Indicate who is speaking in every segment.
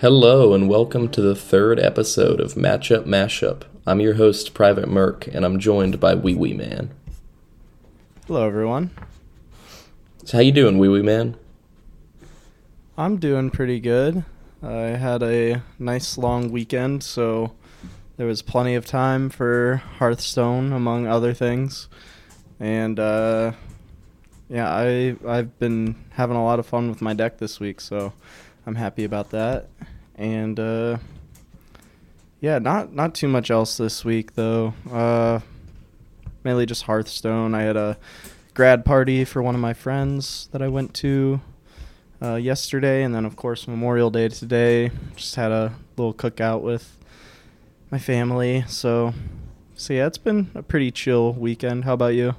Speaker 1: Hello, and welcome to the third episode of Matchup Mashup. I'm your host, Private Merc, and I'm joined by Ouiouiman.
Speaker 2: Hello, everyone.
Speaker 1: So how you doing, Ouiouiman?
Speaker 2: I'm doing pretty good. I had a nice long weekend, so there was plenty of time for Hearthstone, among other things. And uh, yeah, I I've been having a lot of fun with my deck this week, so I'm happy about that. And uh, yeah, not not too much else this week though. Uh, mainly just Hearthstone. I had a grad party for one of my friends that I went to uh, yesterday, and then of course Memorial Day today. Just had a little cookout with my family. So, so yeah, it's been a pretty chill weekend. How about you?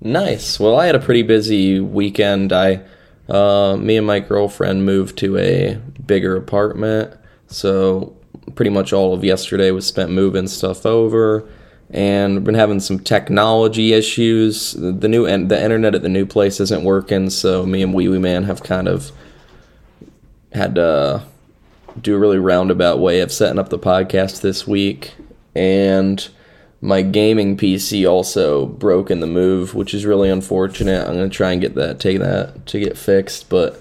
Speaker 1: Nice. Well, I had a pretty busy weekend. I uh, me and my girlfriend moved to a bigger apartment, so pretty much all of yesterday was spent moving stuff over, and we've been having some technology issues. The new and the internet at the new place isn't working, so me and Wee Wee Man have kind of had to do a really roundabout way of setting up the podcast this week, and my gaming PC also broke in the move, which is really unfortunate. I'm gonna try and get that, take that to get fixed, but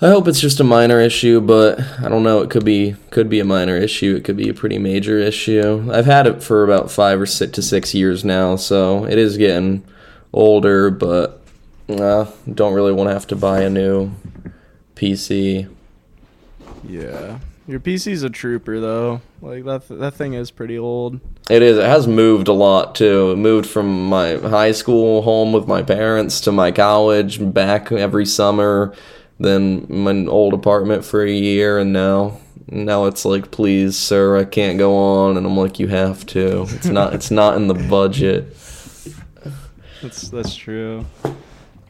Speaker 1: I hope it's just a minor issue. But I don't know. It could be could be a minor issue. It could be a pretty major issue. I've had it for about five or six to six years now, so it is getting older. But uh, don't really want to have to buy a new PC.
Speaker 2: Yeah, your PC's a trooper though. Like that that thing is pretty old.
Speaker 1: It is. It has moved a lot too. It moved from my high school home with my parents to my college, back every summer, then my old apartment for a year, and now now it's like, please, sir, I can't go on, and I'm like, you have to. It's not. it's not in the budget.
Speaker 2: That's that's true.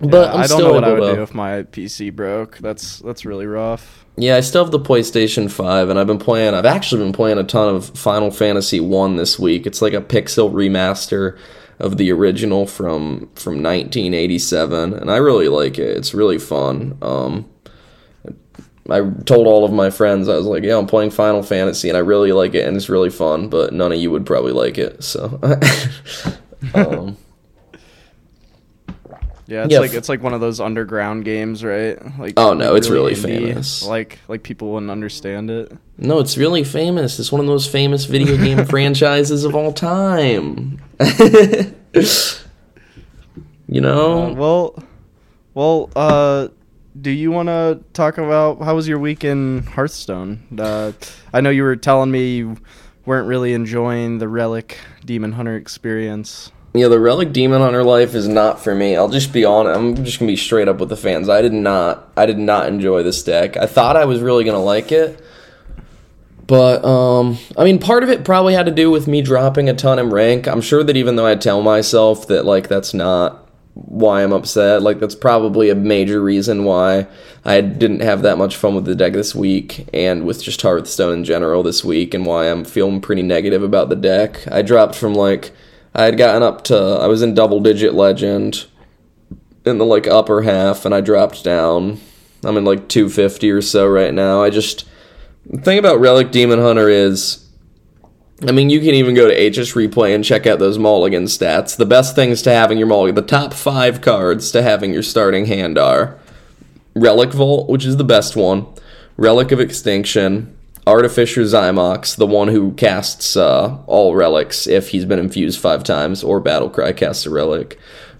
Speaker 1: But
Speaker 2: Yeah, I don't know what I would
Speaker 1: to-
Speaker 2: do if my PC broke. That's that's really rough.
Speaker 1: Yeah, I still have the PlayStation 5 and I've been playing I've actually been playing a ton of Final Fantasy 1 this week. It's like a pixel remaster of the original from from 1987 and I really like it. It's really fun. Um I told all of my friends I was like, "Yeah, I'm playing Final Fantasy and I really like it and it's really fun, but none of you would probably like it." So um
Speaker 2: Yeah, it's
Speaker 1: Yeah,
Speaker 2: like it's like one of those underground games, right? Like
Speaker 1: Oh, no, it's really
Speaker 2: indie,
Speaker 1: famous.
Speaker 2: Like like people wouldn't understand it.
Speaker 1: No, it's really famous. It's one of those famous video game franchises of all time. you know?
Speaker 2: Uh, well, well, uh, do you want to talk about how was your week in Hearthstone? Uh, I know you were telling me you weren't really enjoying the Relic Demon Hunter experience.
Speaker 1: Yeah, the Relic Demon Hunter life is not for me. I'll just be honest. I'm just gonna be straight up with the fans. I did not. I did not enjoy this deck. I thought I was really gonna like it, but um, I mean, part of it probably had to do with me dropping a ton in rank. I'm sure that even though I tell myself that like that's not why I'm upset, like that's probably a major reason why I didn't have that much fun with the deck this week and with just Hearthstone in general this week, and why I'm feeling pretty negative about the deck. I dropped from like I had gotten up to I was in double digit legend in the like upper half and I dropped down. I'm in like 250 or so right now. I just the thing about Relic Demon Hunter is I mean, you can even go to HS Replay and check out those mulligan stats. The best things to having your mulligan, the top five cards to having your starting hand are Relic Vault, which is the best one, Relic of Extinction, Artificer Xy'mox, the one who casts uh, all relics if he's been infused five times, or Battlecry casts a relic,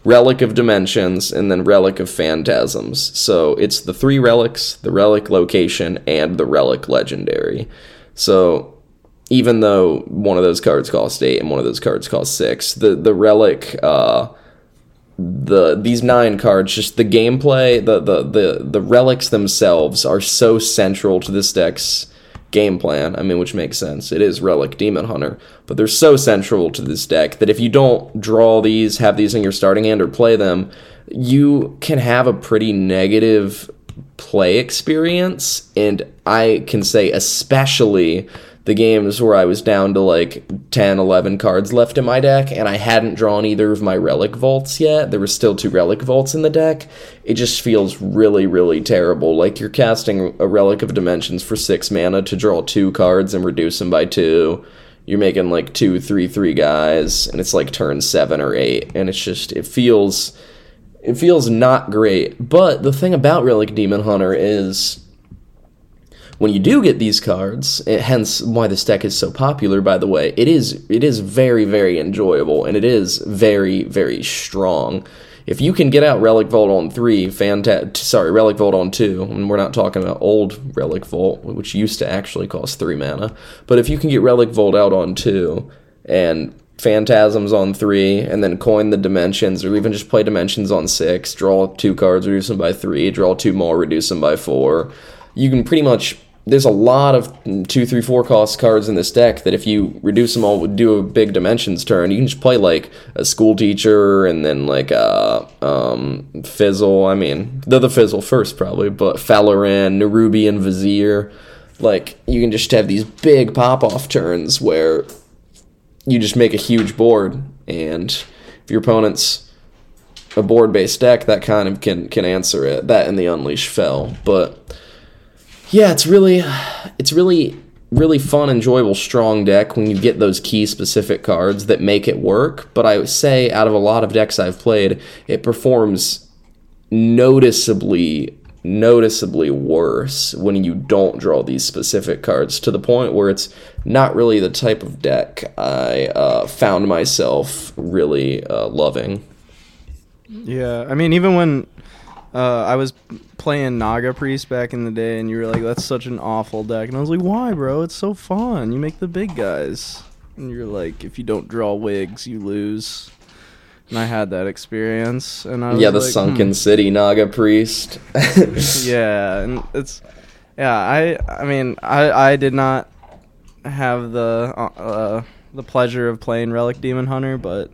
Speaker 1: Relic of Dimensions, and then Relic of Phantasms. So it's the three relics, the relic location, and the relic legendary. So even though one of those cards cost eight and one of those cards cost six, the the relic, uh, the these nine cards, just the gameplay, the the the the relics themselves are so central to this deck's game plan. I mean, which makes sense. It is Relic Demon Hunter, but they're so central to this deck that if you don't draw these, have these in your starting hand, or play them, you can have a pretty negative play experience. And I can say, especially the games where I was down to like 10, 11 cards left in my deck and I hadn't drawn either of my relic vaults yet. There were still two relic vaults in the deck. It just feels really, really terrible. Like you're casting a relic of dimensions for six mana to draw two cards and reduce them by two. You're making like two, three, three guys, and it's like turn seven or eight, and it's just it feels it feels not great. But the thing about Relic Demon Hunter is when you do get these cards, it, hence why this deck is so popular. By the way, it is it is very very enjoyable and it is very very strong. If you can get out Relic Vault on three, fanta- sorry, Relic Vault on two, and we're not talking about old Relic Vault, which used to actually cost three mana, but if you can get Relic Vault out on two and Phantasms on three, and then coin the dimensions, or even just play dimensions on six, draw two cards, reduce them by three, draw two more, reduce them by four. You can pretty much there's a lot of two, three, four cost cards in this deck that if you reduce them all, do a big dimensions turn. You can just play like a school teacher and then like a um, fizzle. I mean, they're the fizzle first probably, but Falaran, Nerubian Vizier. Like you can just have these big pop off turns where you just make a huge board, and if your opponent's a board based deck, that kind of can can answer it. That and the Unleash Fel. but yeah, it's really, it's really, really fun, enjoyable, strong deck when you get those key specific cards that make it work. But I would say, out of a lot of decks I've played, it performs noticeably, noticeably worse when you don't draw these specific cards to the point where it's not really the type of deck I uh, found myself really uh, loving.
Speaker 2: Yeah, I mean, even when uh, I was playing Naga Priest back in the day, and you were like, "That's such an awful deck," and I was like, "Why, bro? It's so fun. You make the big guys." And you're like, "If you don't draw wigs, you lose." And I had that experience, and I
Speaker 1: yeah, the
Speaker 2: like,
Speaker 1: Sunken
Speaker 2: hmm.
Speaker 1: City Naga Priest.
Speaker 2: yeah, and it's yeah. I I mean, I I did not have the uh, uh the pleasure of playing Relic Demon Hunter, but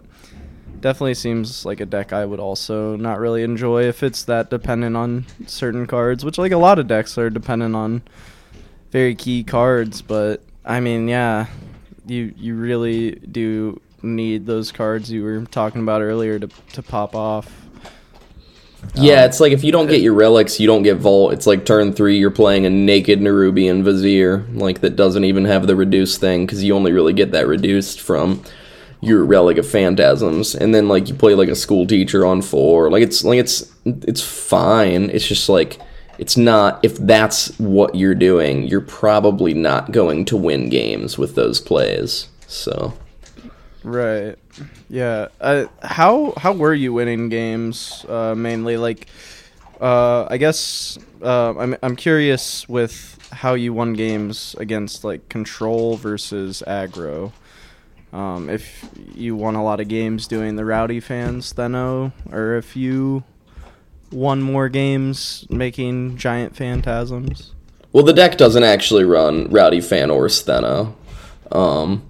Speaker 2: definitely seems like a deck I would also not really enjoy if it's that dependent on certain cards, which like a lot of decks are dependent on very key cards, but I mean, yeah, you you really do need those cards you were talking about earlier to to pop off.
Speaker 1: Yeah,
Speaker 2: Um,
Speaker 1: it's like if you don't get your relics, you don't get Vault. It's like turn three, you're playing a naked Nerubian Vizier, like that doesn't even have the reduced thing, because you only really get that reduced from your relic of phantasms and then like you play like a school teacher on four like it's like it's it's fine it's just like it's not if that's what you're doing you're probably not going to win games with those plays so
Speaker 2: Right. Yeah. Uh, how how were you winning games uh, mainly? Like, uh, I guess uh, I'm I'm curious with how you won games against like control versus aggro. Um, if you won a lot of games doing the rowdy fans, Stheno, or if you won more games making giant phantasms.
Speaker 1: well the deck doesn't actually run rowdy fan or Stheno um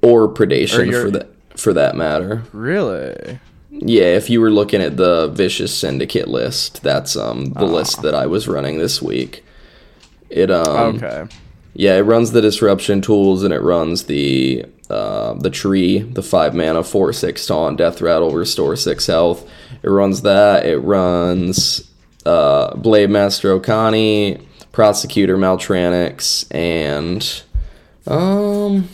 Speaker 1: or predation
Speaker 2: Or
Speaker 1: for that for that matter
Speaker 2: Really?
Speaker 1: Yeah, if you were looking at the Vicious Syndicate list, that's um the
Speaker 2: Ah.
Speaker 1: list that I was running this week. It um
Speaker 2: okay.
Speaker 1: yeah, it runs the disruption tools and it runs the uh, the tree, the five mana, four six taunt, death rattle, restore six health. It runs that. It runs uh, Blade Master Okani, Prosecutor Mel'tranix, and um,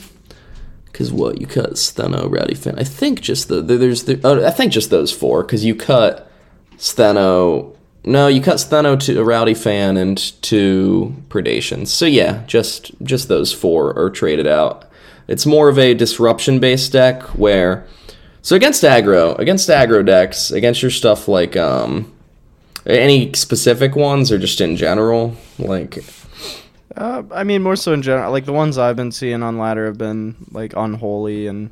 Speaker 1: because what you cut Stheno, Rowdy Fan. I think just the there's the oh, I think just those four because you cut Stheno. No, you cut Stheno to a Rowdy Fan and to Predation. So yeah, just just those four are traded out. It's more of a disruption based deck where so against aggro, against aggro decks, against your stuff like um any specific ones or just in general, like
Speaker 2: Uh, I mean, more so in general. Like the ones I've been seeing on ladder have been like unholy, and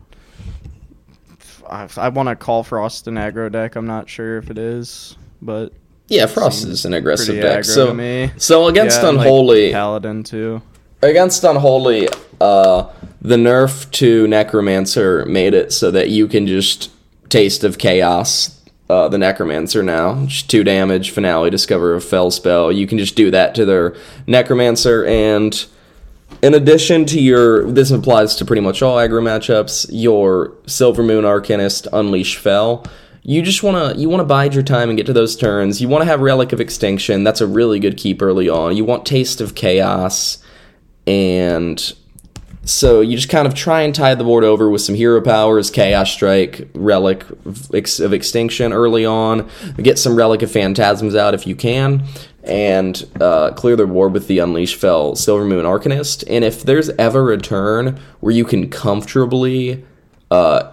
Speaker 2: I, I want to call Frost an aggro deck. I'm not sure if it is, but
Speaker 1: yeah, Frost is an aggressive deck. So
Speaker 2: me.
Speaker 1: so against
Speaker 2: Yeah, and, like,
Speaker 1: unholy,
Speaker 2: Paladin too.
Speaker 1: Against Unholy, uh, the nerf to Necromancer made it so that you can just taste of chaos. Uh, the Necromancer now, just two damage, finale, discover a Fel spell. You can just do that to their Necromancer, and in addition to your, this applies to pretty much all aggro matchups. Your Silver Moon Arcanist Unleash Fel. You just wanna you wanna bide your time and get to those turns. You wanna have Relic of Extinction. That's a really good keep early on. You want Taste of Chaos, and so you just kind of try and tie the board over with some hero powers, Chaos Strike, Relic of Extinction early on. Get some Relic of Phantasms out if you can, and uh, clear the board with the Unleash Fel Silver Moon Arcanist. And if there's ever a turn where you can comfortably uh,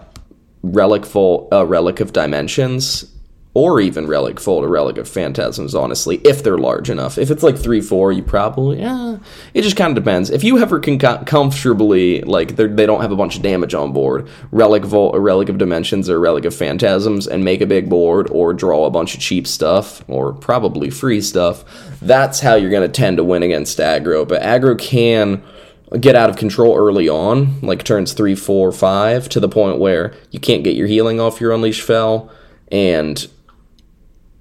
Speaker 1: Relic Vault, uh, Relic of Dimensions, or even relic vault or relic of phantasms honestly if they're large enough. If it's like 3-4 you probably yeah it just kind of depends. If you ever can comfortably like they don't have a bunch of damage on board relic vault a relic of dimensions or relic of phantasms and make a big board or draw a bunch of cheap stuff or probably free stuff that's how you're going to tend to win against aggro. But aggro can get out of control early on like turns 3 4 5 to the point where you can't get your healing off your unleash fel and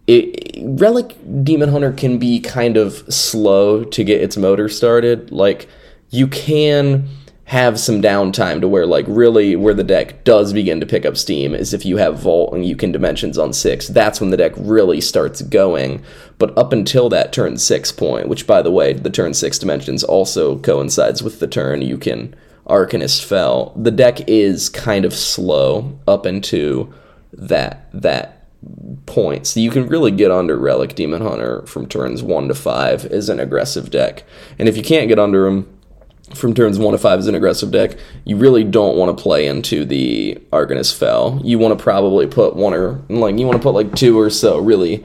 Speaker 1: it, Relic Demon Hunter can be kind of slow to get its motor started. Like you can have some downtime to where like really where the deck does begin to pick up steam is if you have Vault and you can dimensions on six. That's when the deck really starts going. But up until that turn six point, which by the way, the turn six dimensions also coincides with the turn you can Arcanist Fel. The deck is kind of slow up into that that points. You can really get under Relic Demon Hunter from turns 1 to 5 as an aggressive deck. And if you can't get under him from turns 1 to 5 as an aggressive deck, you really don't want to play into the Arcanist Fel. You want to probably put one or, like, you want to put like two or so really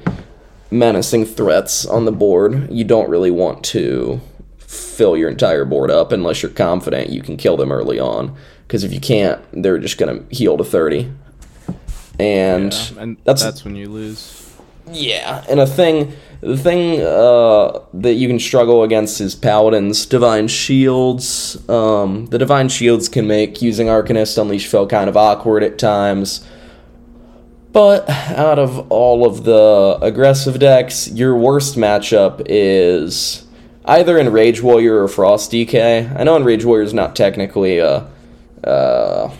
Speaker 1: menacing threats on the board. You don't really want to fill your entire board up unless you're confident you can kill them early on. Because if you can't, they're just going to heal to 30 and,
Speaker 2: yeah, and that's that's when you lose.
Speaker 1: Yeah, and a thing, the thing uh, that you can struggle against is paladins, divine shields. Um, the divine shields can make using Arcanist Unleash Fel kind of awkward at times. But out of all of the aggressive decks, your worst matchup is either Enrage Warrior or Frost DK. I know Enrage Warrior is not technically a. Uh,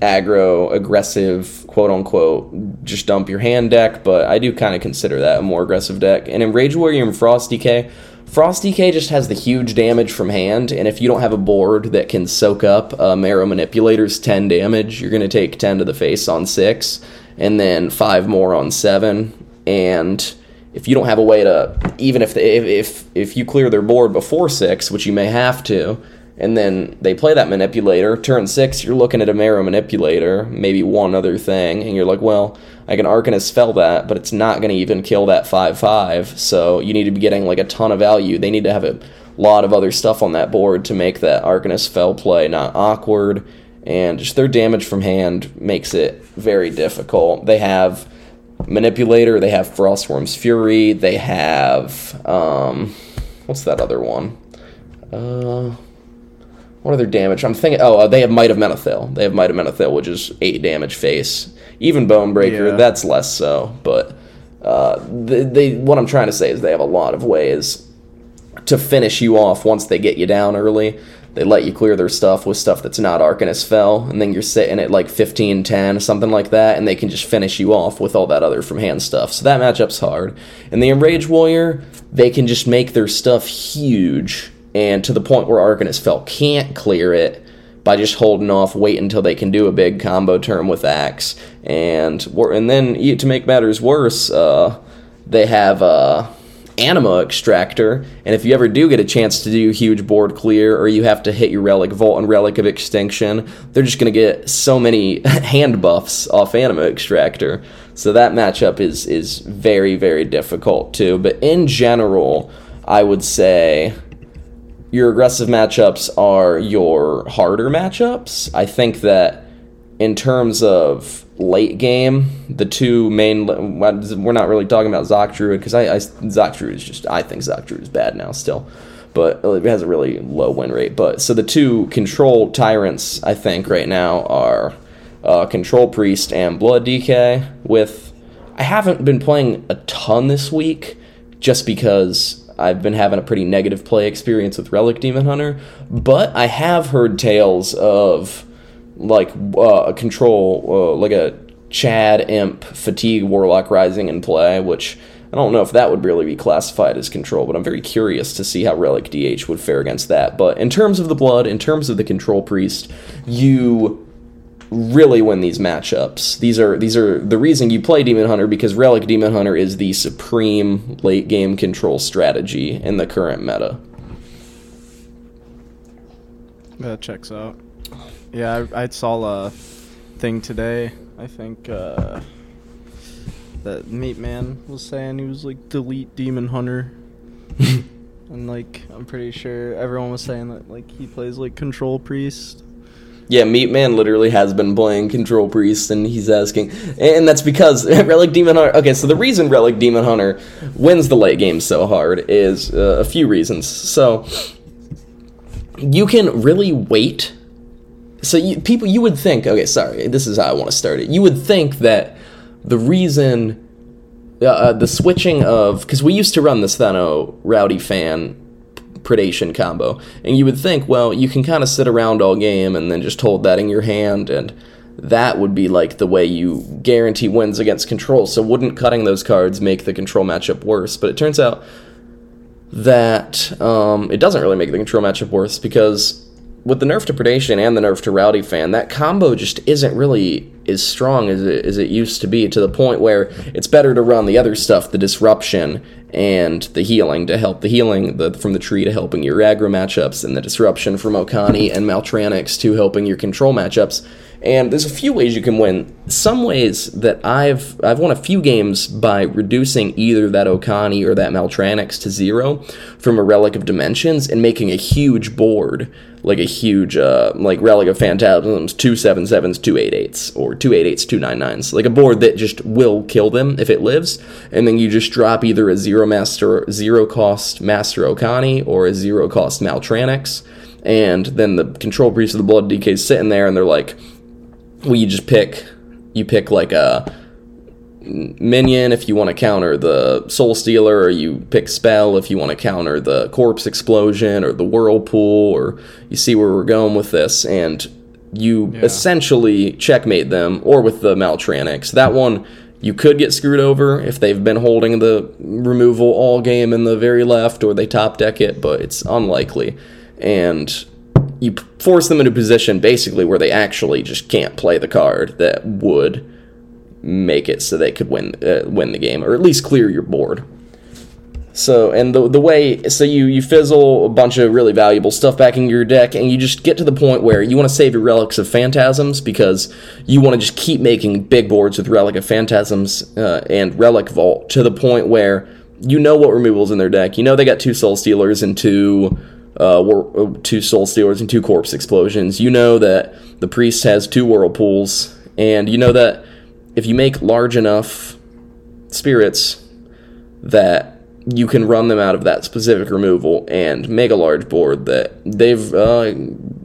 Speaker 1: aggro, aggressive, quote unquote, just dump your hand deck, but I do kind of consider that a more aggressive deck. And Enrage Warrior and Frost DK, Frost DK just has the huge damage from hand, and if you don't have a board that can soak up uh, Marrow Manipulator's 10 damage, you're going to take 10 to the face on 6, and then 5 more on 7. And if you don't have a way to, even if, if, if, if you clear their board before 6, which you may have to, and then they play that manipulator. Turn six, you're looking at a Marrow manipulator, maybe one other thing, and you're like, well, I can Arcanist spell that, but it's not going to even kill that 5 5. So you need to be getting like a ton of value. They need to have a lot of other stuff on that board to make that Arcanist Fel play not awkward. And just their damage from hand makes it very difficult. They have Manipulator, they have Frostwyrm's Fury, they have. Um, what's that other one? Uh what other damage? I'm thinking. Oh, uh, they have Might of Menethil. They have Might of Menethil, which is eight damage face. Even Bonebreaker, yeah. that's less so. But uh, they, they, what I'm trying to say is they have a lot of ways to finish you off once they get you down early. They let you clear their stuff with stuff that's not Arcanist Fel, and then you're sitting at like 15 10, something like that, and they can just finish you off with all that other from hand stuff. So that matchup's hard. And the Enrage Warrior, they can just make their stuff huge and to the point where Arcanist Fel can't clear it by just holding off, wait until they can do a big combo turn with Axe, and and then to make matters worse, uh, they have uh, Anima Extractor, and if you ever do get a chance to do huge board clear, or you have to hit your Relic Vault and Relic of Extinction, they're just going to get so many hand buffs off Anima Extractor. So that matchup is is very very difficult too. But in general, I would say your aggressive matchups are your harder matchups. I think that in terms of late game, the two main we're not really talking about Zoc Druid because I, I Druid is just I think Zoc Druid is bad now still, but it has a really low win rate. But so the two control tyrants I think right now are uh, Control Priest and Blood DK. With I haven't been playing a ton this week, just because I've been having a pretty negative play experience with Relic Demon Hunter. But I have heard tales of like uh, a control, uh, like a Chad Imp Fatigue Warlock Rising in play, which I don't know if that would really be classified as control, but I'm very curious to see how Relic DH would fare against that. But in terms of the blood, in terms of the control priest, you really win these matchups. These are these are the reason you play Demon Hunter because Relic Demon Hunter is the supreme late game control strategy in the current meta.
Speaker 2: That checks out. Yeah, I, I saw a thing today. I think uh, that Meat Man was saying he was like delete Demon Hunter. and like I'm pretty sure everyone was saying that like he plays like Control Priest.
Speaker 1: Yeah, Meat Man literally has been playing Control Priest, and he's asking, and that's because Relic Demon Hunter. Okay, so the reason Relic Demon Hunter wins the late game so hard is uh, a few reasons. So you can really wait. So you, people, you would think, okay, sorry, this is how I want to start it. You would think that the reason uh, uh, the switching of because we used to run the Stheno Rowdy fan predation combo, and you would think, well, you can kind of sit around all game and then just hold that in your hand, and that would be like the way you guarantee wins against control. So wouldn't cutting those cards make the control matchup worse? But it turns out that um, it doesn't really make the control matchup worse because with the nerf to predation and the nerf to rowdy fan, that combo just isn't really as strong as it, as it used to be to the point where it's better to run the other stuff, the disruption and the healing to help the healing the, from the tree to helping your aggro matchups and the disruption from Okani and Mel'tranix to helping your control matchups. And there's a few ways you can win. Some ways that I've I've won a few games by reducing either that Okani or that Maltranix to zero from a Relic of Dimensions and making a huge board, like a huge uh, like Relic of Phantasms, two seven sevens, two eight eights, or two eight eights, two nine nines, like a board that just will kill them if it lives, and then you just drop either a zero master zero cost Master Okani or a zero cost Mel'tranix, and then the control priest of the blood DK is sitting there, and they're like well, you just pick you pick like a minion if you want to counter the soul stealer or you pick spell if you want to counter the corpse explosion or the whirlpool or you see where we're going with this. And you yeah. essentially checkmate them or with the mel'tranix. That one you could get screwed over if they've been holding the removal all game in the very left or they top deck it but it's unlikely and you force them into a position basically where they actually just can't play the card that would make it so they could win uh, win the game or at least clear your board. So and the the way so you you fizzle a bunch of really valuable stuff back in your deck and you just get to the point where you want to save your relics of phantasms because you want to just keep making big boards with relic of phantasms uh, and relic vault to the point where you know what removals in their deck. You know they got two soul stealers and two uh, uh, two Soul Stealers and two Corpse Explosions. You know that the Priest has two Whirlpools, and you know that if you make large enough spirits, that you can run them out of that specific removal and make a large board that they've uh,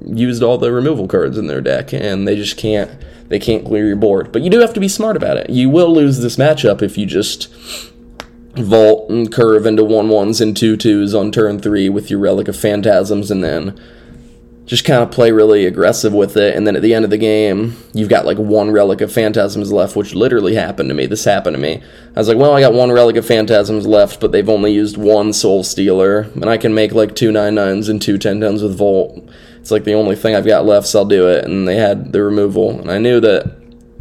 Speaker 1: used all the removal cards in their deck, and they just can't they can't clear your board. But you do have to be smart about it. You will lose this matchup if you just vault and curve into one ones and two twos on turn three with your relic of phantasms and then just kind of play really aggressive with it and then at the end of the game you've got like one relic of phantasms left which literally happened to me this happened to me i was like well i got one relic of phantasms left but they've only used one soul stealer and i can make like two nine nines and two ten tens with vault. it's like the only thing i've got left so i'll do it and they had the removal and i knew that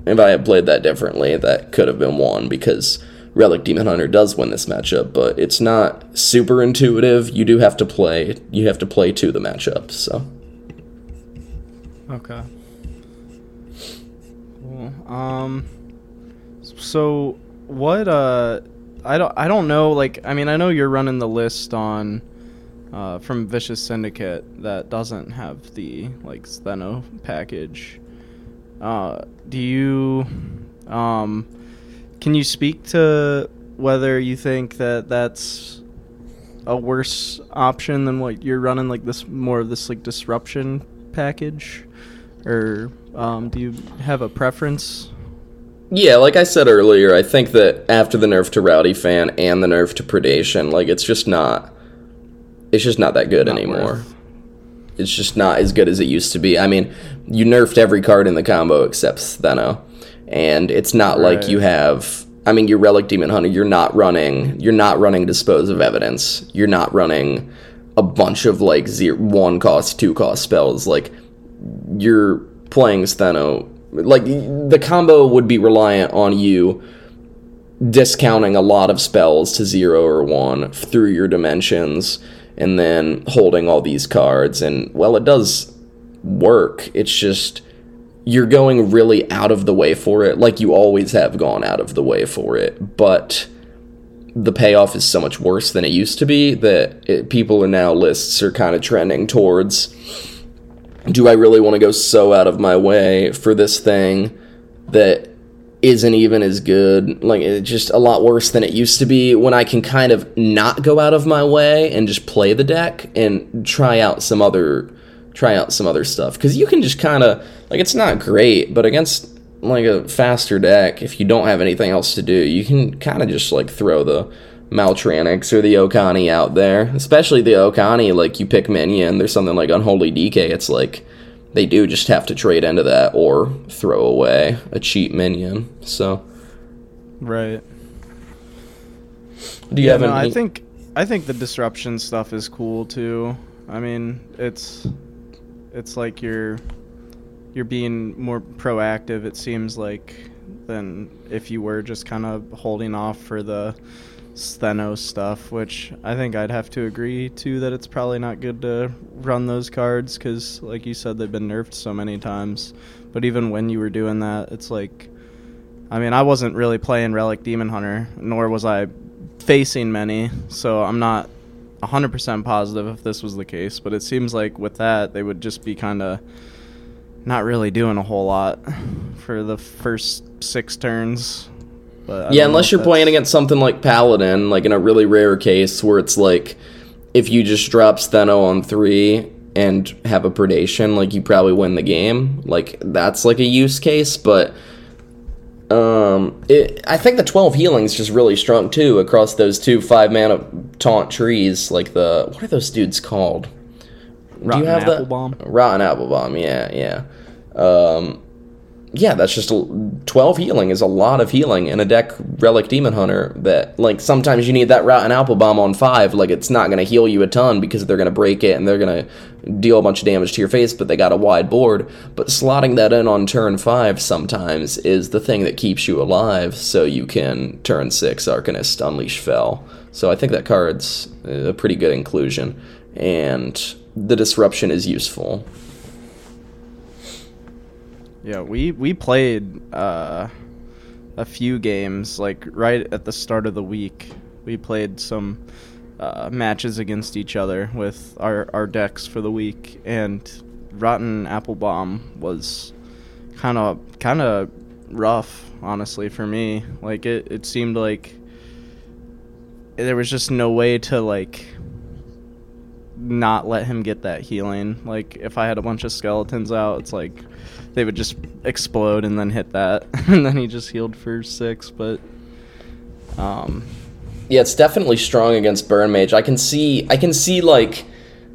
Speaker 1: if i had played that differently that could have been won because Relic Demon Hunter does win this matchup, but it's not super intuitive. You do have to play. You have to play to the matchup. So.
Speaker 2: Okay. Cool. Um. So what? Uh, I don't. I don't know. Like, I mean, I know you're running the list on. Uh, from Vicious Syndicate that doesn't have the like Stheno package. Uh, do you um can you speak to whether you think that that's a worse option than what you're running? Like this more of this like disruption package, or um, do you have a preference?
Speaker 1: Yeah, like I said earlier, I think that after the nerf to Rowdy Fan and the nerf to Predation, like it's just not it's just not that good
Speaker 2: Not
Speaker 1: anymore.
Speaker 2: worth.
Speaker 1: It's just not as good as it used to be. I mean, you nerfed every card in the combo except Stheno. And it's not like you have I mean, your Relic Demon Hunter, you're not running you're not running Dispose of Evidence. You're not running a bunch of like zero, one cost, two cost spells. Like you're playing Stheno. Like the combo would be reliant on you discounting a lot of spells to zero or one through your dimensions and then holding all these cards. And well it does work. It's just you're going really out of the way for it like you always have gone out of the way for it. But the payoff is so much worse than it used to be that it, people are now lists are kind of trending towards do I really want to go so out of my way for this thing that isn't even as good. Like it's just a lot worse than it used to be when I can kind of not go out of my way and just play the deck and try out some other try out some other stuff cuz you can just kind of like it's not great, but against like a faster deck if you don't have anything else to do, you can kind of just like throw the Mel'tranix or the Okani out there. Especially the Okani like you pick minion, there's something like Unholy DK, it's like they do just have to trade into that or throw away a cheap minion. So,
Speaker 2: Right.
Speaker 1: do you
Speaker 2: yeah,
Speaker 1: have
Speaker 2: no,
Speaker 1: any?
Speaker 2: I think I think the disruption stuff is cool too. I mean, it's it's like you're you're being more proactive. It seems like than if you were just kind of holding off for the Stheno stuff, which I think I'd have to agree to that it's probably not good to run those cards because, like you said, they've been nerfed so many times. But even when you were doing that, it's like, I mean, I wasn't really playing Relic Demon Hunter, nor was I facing many, so I'm not 100% positive if this was the case. But it seems like with that, they would just be kind of not really doing a whole lot for the first six turns. But
Speaker 1: yeah, unless you're playing against something like Paladin, like in a really rare case where it's like if you just drop Stheno on three and have a predation, like you probably win the game. Like that's like a use case, but um, it, I think the twelve healing is just really strong too across those two five mana taunt trees. Like the what are those dudes called?
Speaker 2: Rotten
Speaker 1: that?
Speaker 2: Applebaum?
Speaker 1: Rotten Applebaum. Yeah, yeah. Um, yeah, that's just a, 12 healing is a lot of healing in a deck relic demon hunter that like sometimes you need that rotten Applebaum on 5 like it's not going to heal you a ton because they're going to break it and they're going to deal a bunch of damage to your face but they got a wide board. But slotting that in on turn 5 sometimes is the thing that keeps you alive so you can turn 6 arcanist unleash fel. So I think that card's a pretty good inclusion and the disruption is useful
Speaker 2: Yeah, we we played uh, a few games like right at the start of the week. We played some uh, matches against each other with our our decks for the week, and Rotten Applebaum was kind of kind of rough, honestly, for me. Like it it seemed like there was just no way to like not let him get that healing. Like if I had a bunch of skeletons out, it's like they would just explode and then hit that, and then he just healed for six. But um,
Speaker 1: Yeah, it's definitely strong against Burn Mage. I can see I can see like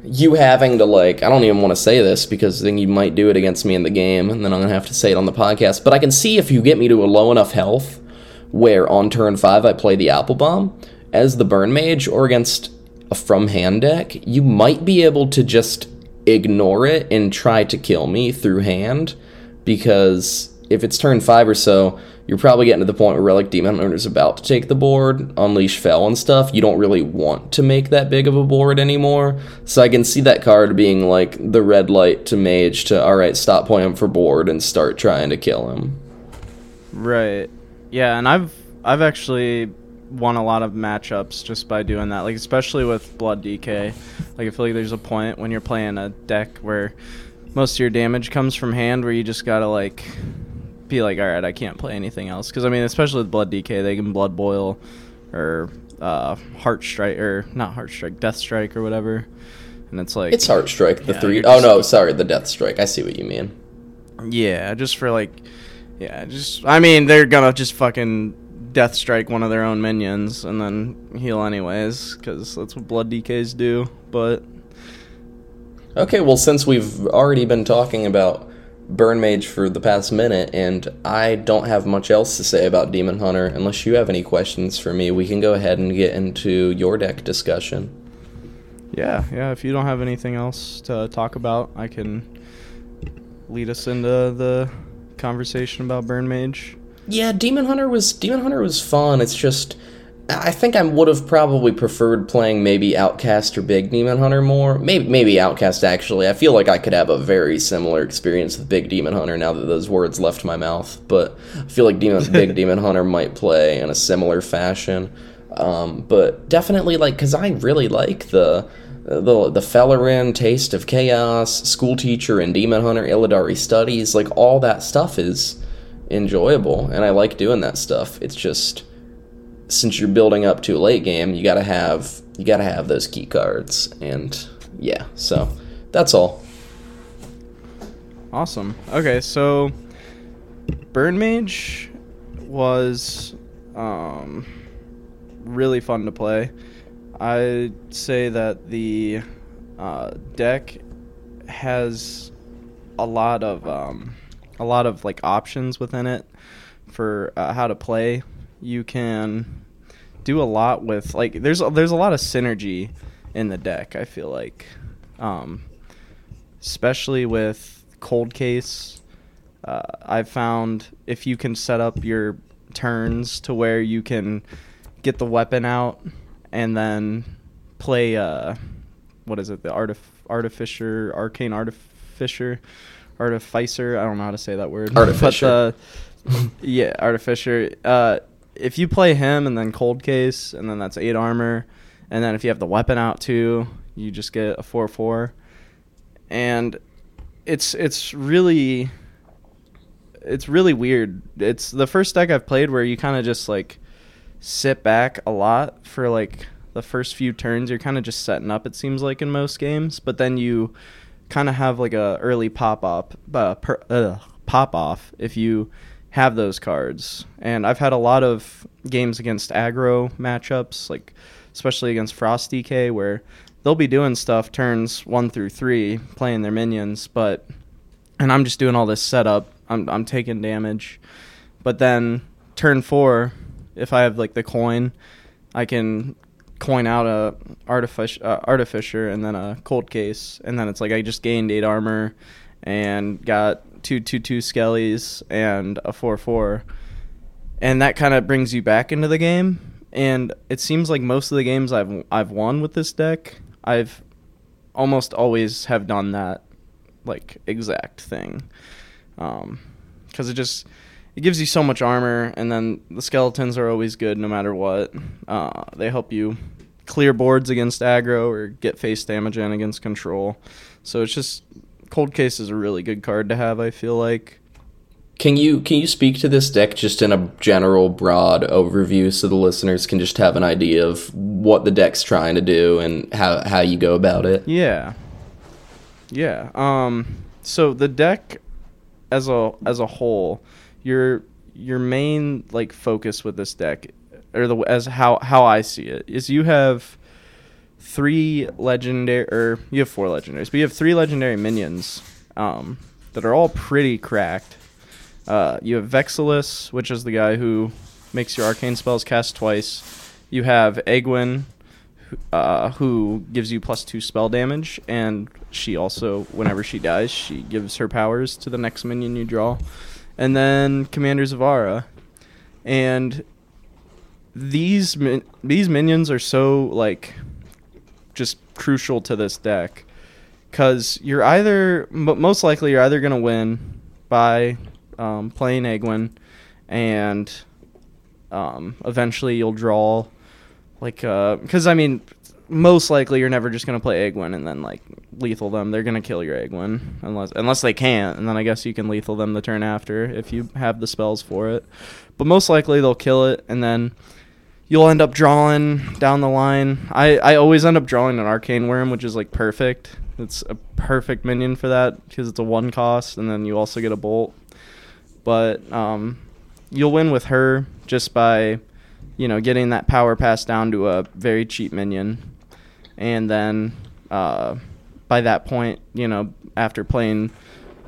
Speaker 1: you having to like I don't even want to say this because then you might do it against me in the game and then I'm going to have to say it on the podcast, but I can see if you get me to a low enough health where on turn 5 I play the Applebaum as the Burn Mage or against a from hand deck, you might be able to just ignore it and try to kill me through hand because if it's turn five or so, you're probably getting to the point where Relic Demon is about to take the board, Unleash Fel and stuff. You don't really want to make that big of a board anymore. So I can see that card being like the red light to Mage to, alright, stop playing him for board and start trying to kill him.
Speaker 2: right, yeah, and I've I've actually won a lot of matchups just by doing that. Like especially with Blood DK. Like I feel like there's a point when you're playing a deck where most of your damage comes from hand, where you just gotta like be like, all right, I can't play anything else. Because I mean, especially with Blood DK, they can Blood Boil or uh, Heart Strike or not Heart Strike, Death Strike or whatever, and it's like
Speaker 1: It's Heart Strike, the
Speaker 2: Yeah,
Speaker 1: three oh no, sorry, the Death Strike. I see what you mean.
Speaker 2: Yeah, just for like, yeah, just I mean they're gonna just fucking death strike one of their own minions and then heal anyways, because that's what blood DKs do. But
Speaker 1: Okay, well, since we've already been talking about Burn Mage for the past minute, and I don't have much else to say about Demon Hunter, unless you have any questions for me, we can go ahead and get into your deck discussion.
Speaker 2: yeah, yeah, if you don't have anything else to talk about, I can lead us into the conversation about Burn Mage.
Speaker 1: Yeah, Demon Hunter was Demon Hunter was fun. It's just I think I would have probably preferred playing maybe Outcast or Big Demon Hunter more. Maybe maybe Outcast actually. I feel like I could have a very similar experience with Big Demon Hunter now that those words left my mouth. But I feel like Demon Big Demon Hunter might play in a similar fashion. Um, but definitely like because I really like the the the Fellerin, Taste of Chaos, School Teacher, and Demon Hunter, Illidari Studies. Like all that stuff is enjoyable, and I like doing that stuff. It's just since you're building up to a late game, you gotta have you gotta have those key cards, and yeah. So that's all.
Speaker 2: Awesome. Okay, so Burn Mage was um, really fun to play. I'd say that the uh, deck has a lot of um, a lot of like options within it for uh, how to play. You can do a lot with like there's there's a lot of synergy in the deck. I feel like, um, especially with cold case. Uh, I've found if you can set up your turns to where you can get the weapon out and then play uh, what is it the artif- artificer arcane artificer artificer I don't know how to say that word
Speaker 1: Artificer.
Speaker 2: uh, yeah artificer uh, if you play him and then cold case and then that's eight armor and then if you have the weapon out too you just get a four four and it's it's really it's really weird. It's the first deck I've played where you kind of just like sit back a lot for like the first few turns. You're kind of just setting up. It seems like in most games, but then you kind of have like a early pop up, uh, uh, pop off if you have those cards. And I've had a lot of games against aggro matchups, like especially against Frost DK, where they'll be doing stuff turns one through three, playing their minions, but and I'm just doing all this setup. I'm I'm taking damage, but then turn four, if I have like the coin, I can coin out a artific- uh, artificer and then a cold case, and then it's like I just gained eight armor and got two two two skellies and a four four, and that kind of brings you back into the game. And it seems like most of the games I've I've won with this deck, I've almost always have done that like exact thing. Because it just it gives you so much armor and then the skeletons are always good no matter what. Uh, they help you clear boards against aggro or get face damage in against control. So it's just cold case is a really good card to have i feel like
Speaker 1: Can you can you speak to this deck just in a general broad overview so the listeners can just have an idea of what the deck's trying to do and how how you go about it?
Speaker 2: Yeah. Yeah. Um so the deck as a as a whole, your your main like focus with this deck or the as how how I see it is you have three legendary or you have four legendaries, but you have three legendary minions um that are all pretty cracked. Uh, you have Vexallus, which is the guy who makes your arcane spells cast twice. You have Aegwynn, uh, who gives you plus two spell damage, and she also, whenever she dies, she gives her powers to the next minion you draw. And then Commander Sivara, and these min- these minions are so like just crucial to this deck because you're either most likely you're either gonna win by um, playing Aegwynn, and um, eventually you'll draw like because I mean most likely you're never just gonna play Aegwynn and then like lethal them. They're gonna kill your Aegwynn unless unless they can't, and then I guess you can lethal them the turn after if you have the spells for it. But most likely they'll kill it, and then you'll end up drawing down the line. I, I always end up drawing an Arcane Wyrm, which is like perfect. It's a perfect minion for that because it's a one cost, and then you also get a bolt. But um, you'll win with her just by, you know, getting that power passed down to a very cheap minion, and then uh, by that point, you know, after playing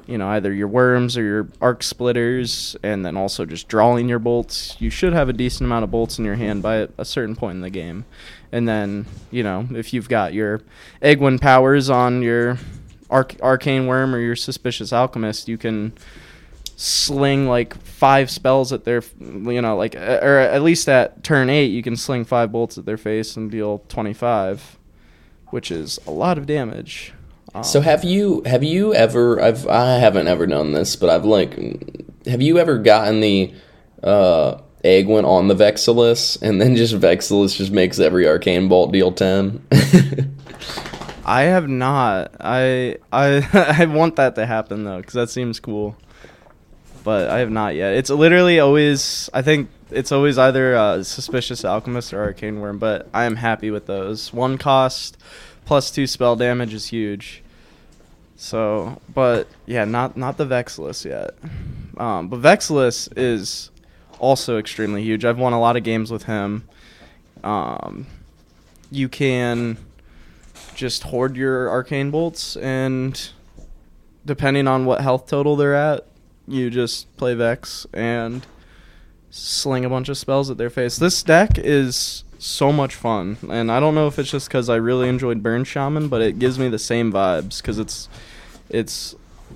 Speaker 2: you know either your wyrms or your arcsplitters and then also just drawing your bolts. You should have a decent amount of bolts in your hand by a, certain point in the game. And then you know if you've got your Aegwynn powers on your arc- arcane wyrm or your suspicious alchemist you can sling like five spells at their you know like or at least at turn 8 you can sling five bolts at their face and deal 25 which is a lot of damage
Speaker 1: um, so have you have you ever I've I haven't ever done this, but I've like have you ever gotten the uh Aegwynn on the Vexallus and then just Vexallus just makes every arcane bolt deal 10?
Speaker 2: I have not. I I I want that to happen though cuz that seems cool. But I have not yet. It's literally always I think it's always either uh, suspicious alchemist or arcane wyrm, but I am happy with those. One cost plus two spell damage is huge. So, but yeah, not not the Vexallus yet. Um, but Vexallus is also extremely huge. I've won a lot of games with him. Um, you can just hoard your arcane bolts, and depending on what health total they're at, you just play Vex and sling a bunch of spells at their face. This deck is so much fun, and I don't know if it's just because I really enjoyed Burn Shaman, but it gives me the same vibes because it's it's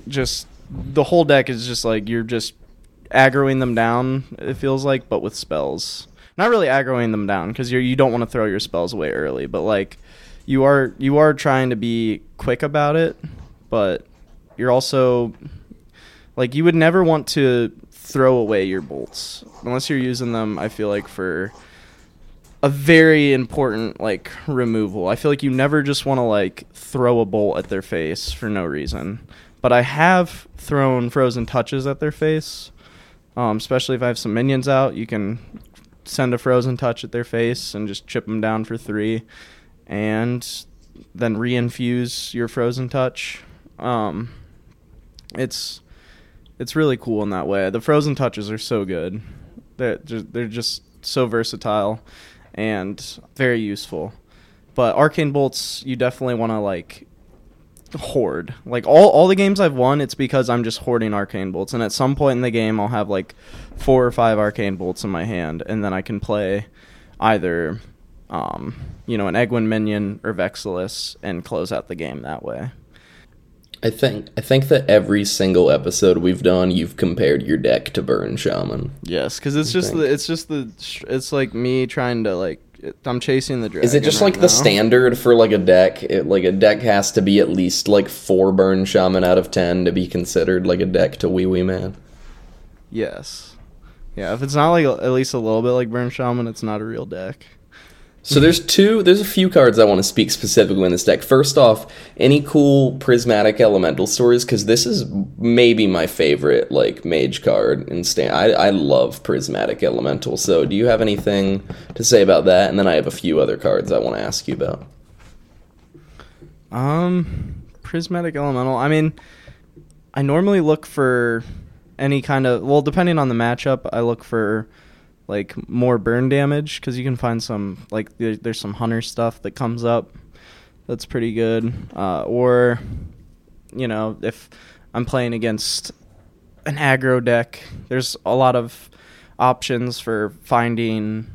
Speaker 2: just the whole deck is just like you're just aggroing them down. It feels like, but with spells. Not really aggroing them down because you you don't want to throw your spells away early, but like you are you are trying to be quick about it, but you're also like you would never want to throw away your bolts unless you're using them. I feel like for a very important like removal. I feel like you never just want to like throw a bolt at their face for no reason. But I have thrown frozen touches at their face. Um, especially if I have some minions out, you can send a frozen touch at their face and just chip them down for three, and then reinfuse your frozen touch. Um, it's it's really cool in that way. The frozen touches are so good. They're they're just so versatile and very useful. But arcane bolts, you definitely want to like hoard. Like all all the games I've won, it's because I'm just hoarding arcane bolts, and at some point in the game, I'll have like four or five arcane bolts in my hand, and then I can play either, um, you know, an Aegwynn minion or Vexallus and close out the game that way.
Speaker 1: I think I think that every single episode we've done, you've compared your deck to Burn Shaman.
Speaker 2: Yes, because it's I just the, it's just the it's like me trying to like I'm chasing the dragon.
Speaker 1: Is it just right like now. the standard for like a deck? It, like a deck has to be at least like four Burn Shaman out of ten to be considered like a deck to Ouiouiman.
Speaker 2: Yes. Yeah, if it's not like at least a little bit like Burn Shaman, it's not a real deck.
Speaker 1: So there's two, there's a few cards I want to speak specifically in this deck. First off, any cool prismatic elemental stories? Because this is maybe my favorite like mage card in stand. I I love prismatic elemental. So do you have anything to say about that? And then I have a few other cards I want to ask you about.
Speaker 2: Um, prismatic elemental. I mean, I normally look for any kind of well, depending on the matchup, I look for like more burn damage because you can find some like there, there's some hunter stuff that comes up that's pretty good uh, or you know if i'm playing against an aggro deck there's a lot of options for finding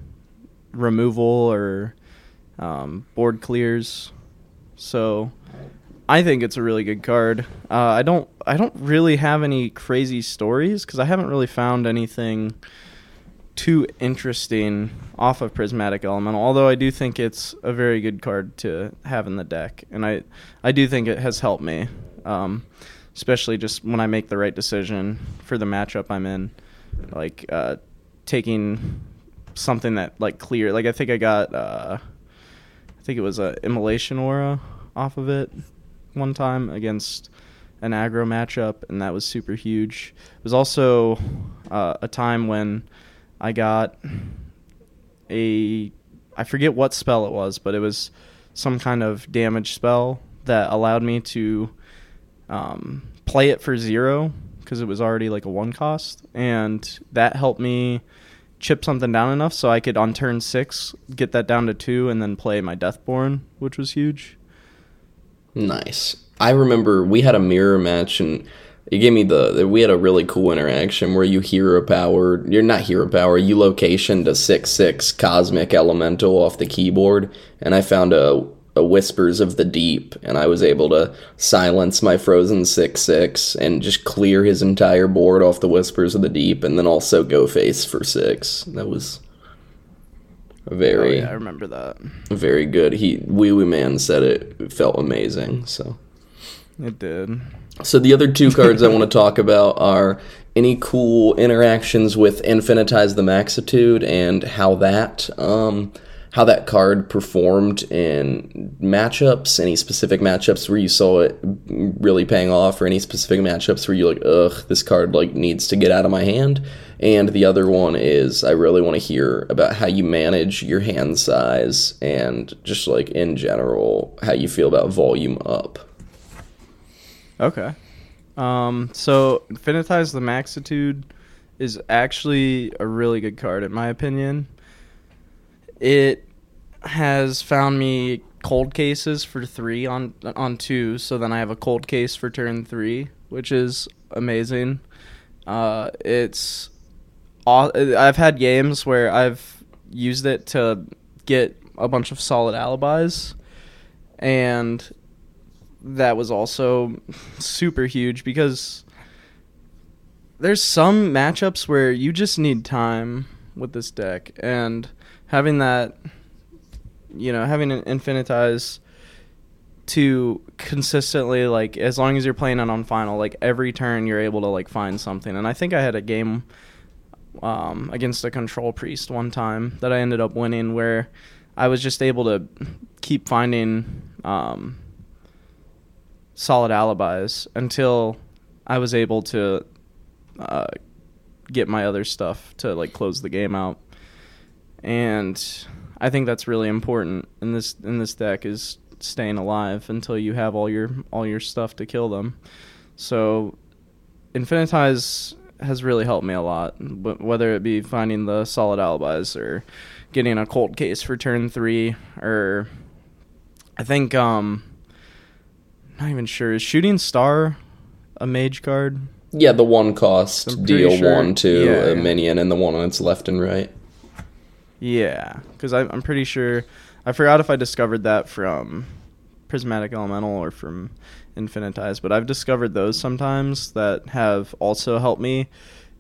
Speaker 2: removal or um, board clears so I think it's a really good card. Uh, I don't I don't really have any crazy stories because I haven't really found anything too interesting off of Prismatic Elemental. Although I do think it's a very good card to have in the deck, and I I do think it has helped me, um, especially just when I make the right decision for the matchup I'm in, like uh, taking something that like clear. Like I think I got uh, I think it was a Immolation Aura off of it one time against an aggro matchup, and that was super huge. It was also uh, a time when I got a I forget what spell it was, but it was some kind of damage spell that allowed me to um, play it for zero because it was already like a one cost, and that helped me chip something down enough so I could on turn six get that down to two and then play my Deathborne, which was huge.
Speaker 1: Nice. I remember we had a mirror match and it gave me the we had a really cool interaction where you hero power you're not hero power you location to six six cosmic elemental off the keyboard and I found a, a whispers of the deep and I was able to silence my frozen six six and just clear his entire board off the whispers of the deep and then also go face for six. That was very
Speaker 2: oh, yeah, I remember that.
Speaker 1: Very good. He Ouiouiman said it felt amazing so
Speaker 2: it did
Speaker 1: so the other two cards I want to talk about are any cool interactions with Infinitize the Maxitude and how that um, how that card performed in matchups. Any specific matchups where you saw it really paying off, or any specific matchups where you're like, ugh, this card like needs to get out of my hand. And the other one is I really want to hear about how you manage your hand size and just like in general how you feel about volume up.
Speaker 2: Okay. Um, so Infinitize the Maxitude is actually a really good card in my opinion. It has found me cold cases for three on on two, so then I have a cold case for turn three, which is amazing. Uh, it's I've had games where I've used it to get a bunch of solid alibis, and that was also super huge because there's some matchups where you just need time with this deck and having that you know having an infinitize to consistently like as long as you're playing it on final like every turn you're able to like find something. And i think i had a game um, against a control priest one time that i ended up winning where i was just able to keep finding um, solid alibis until I was able to uh, get my other stuff to like close the game out. And I think that's really important in this in this deck is staying alive until you have all your all your stuff to kill them. So Infinitize has really helped me a lot, whether it be finding the solid alibis or getting a cold case for turn three, or I think um, not even sure. Is Shooting Star a mage card?
Speaker 1: Yeah, the one cost deal sure. one to yeah, a yeah. minion, and the one on its left and right.
Speaker 2: Yeah, because I'm pretty sure. I forgot if I discovered that from Prismatic Elemental or from Infinitize, but I've discovered those sometimes that have also helped me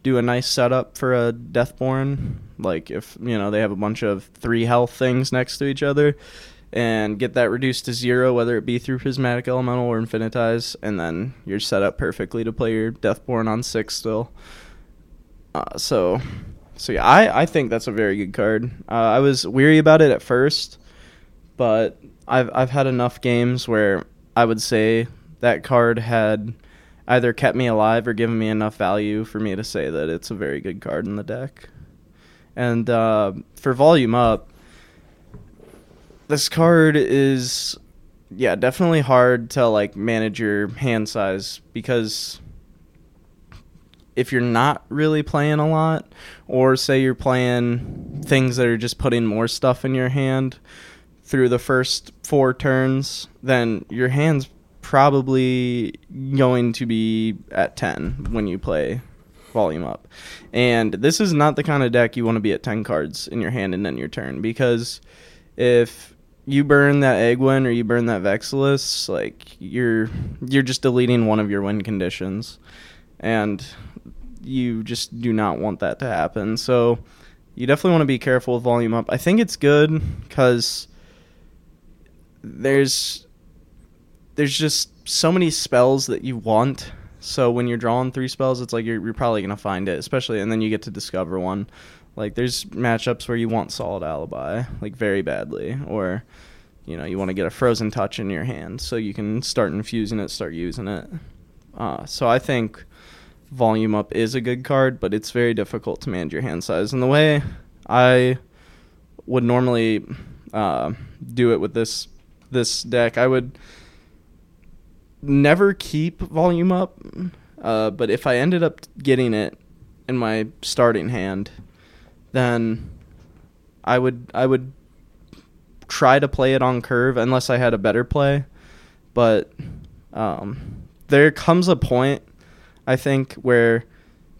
Speaker 2: do a nice setup for a Deathborne. Like if you know they have a bunch of three health things next to each other, and get that reduced to zero, whether it be through Prismatic Elemental or Infinitize, and then you're set up perfectly to play your Deathborne on six still. Uh, so, so yeah, I, I think that's a very good card. Uh, I was weary about it at first, but I've I've had enough games where I would say that card had either kept me alive or given me enough value for me to say that it's a very good card in the deck. And uh, for volume up, this card is yeah, definitely hard to like manage your hand size because if you're not really playing a lot or say you're playing things that are just putting more stuff in your hand through the first four turns, then your hand's probably going to be at 10 when you play volume up. And this is not the kind of deck you want to be at 10 cards in your hand and then your turn because if you burn that Aegwynn or you burn that Vexallus, like you're you're just deleting one of your win conditions, and you just do not want that to happen. So you definitely want to be careful with volume up. I think it's good because there's there's just so many spells that you want. So when you're drawing three spells, it's like you're, you're probably gonna find it, especially, and then you get to discover one. Like there's matchups where you want solid alibi like very badly, or you know you want to get a frozen touch in your hand so you can start infusing it, start using it. Uh, so I think volume up is a good card, but it's very difficult to manage your hand size. And the way I would normally uh, do it with this this deck. I would never keep volume up, uh, but if I ended up getting it in my starting hand, then I would I would try to play it on curve unless I had a better play. But um, there comes a point, I think, where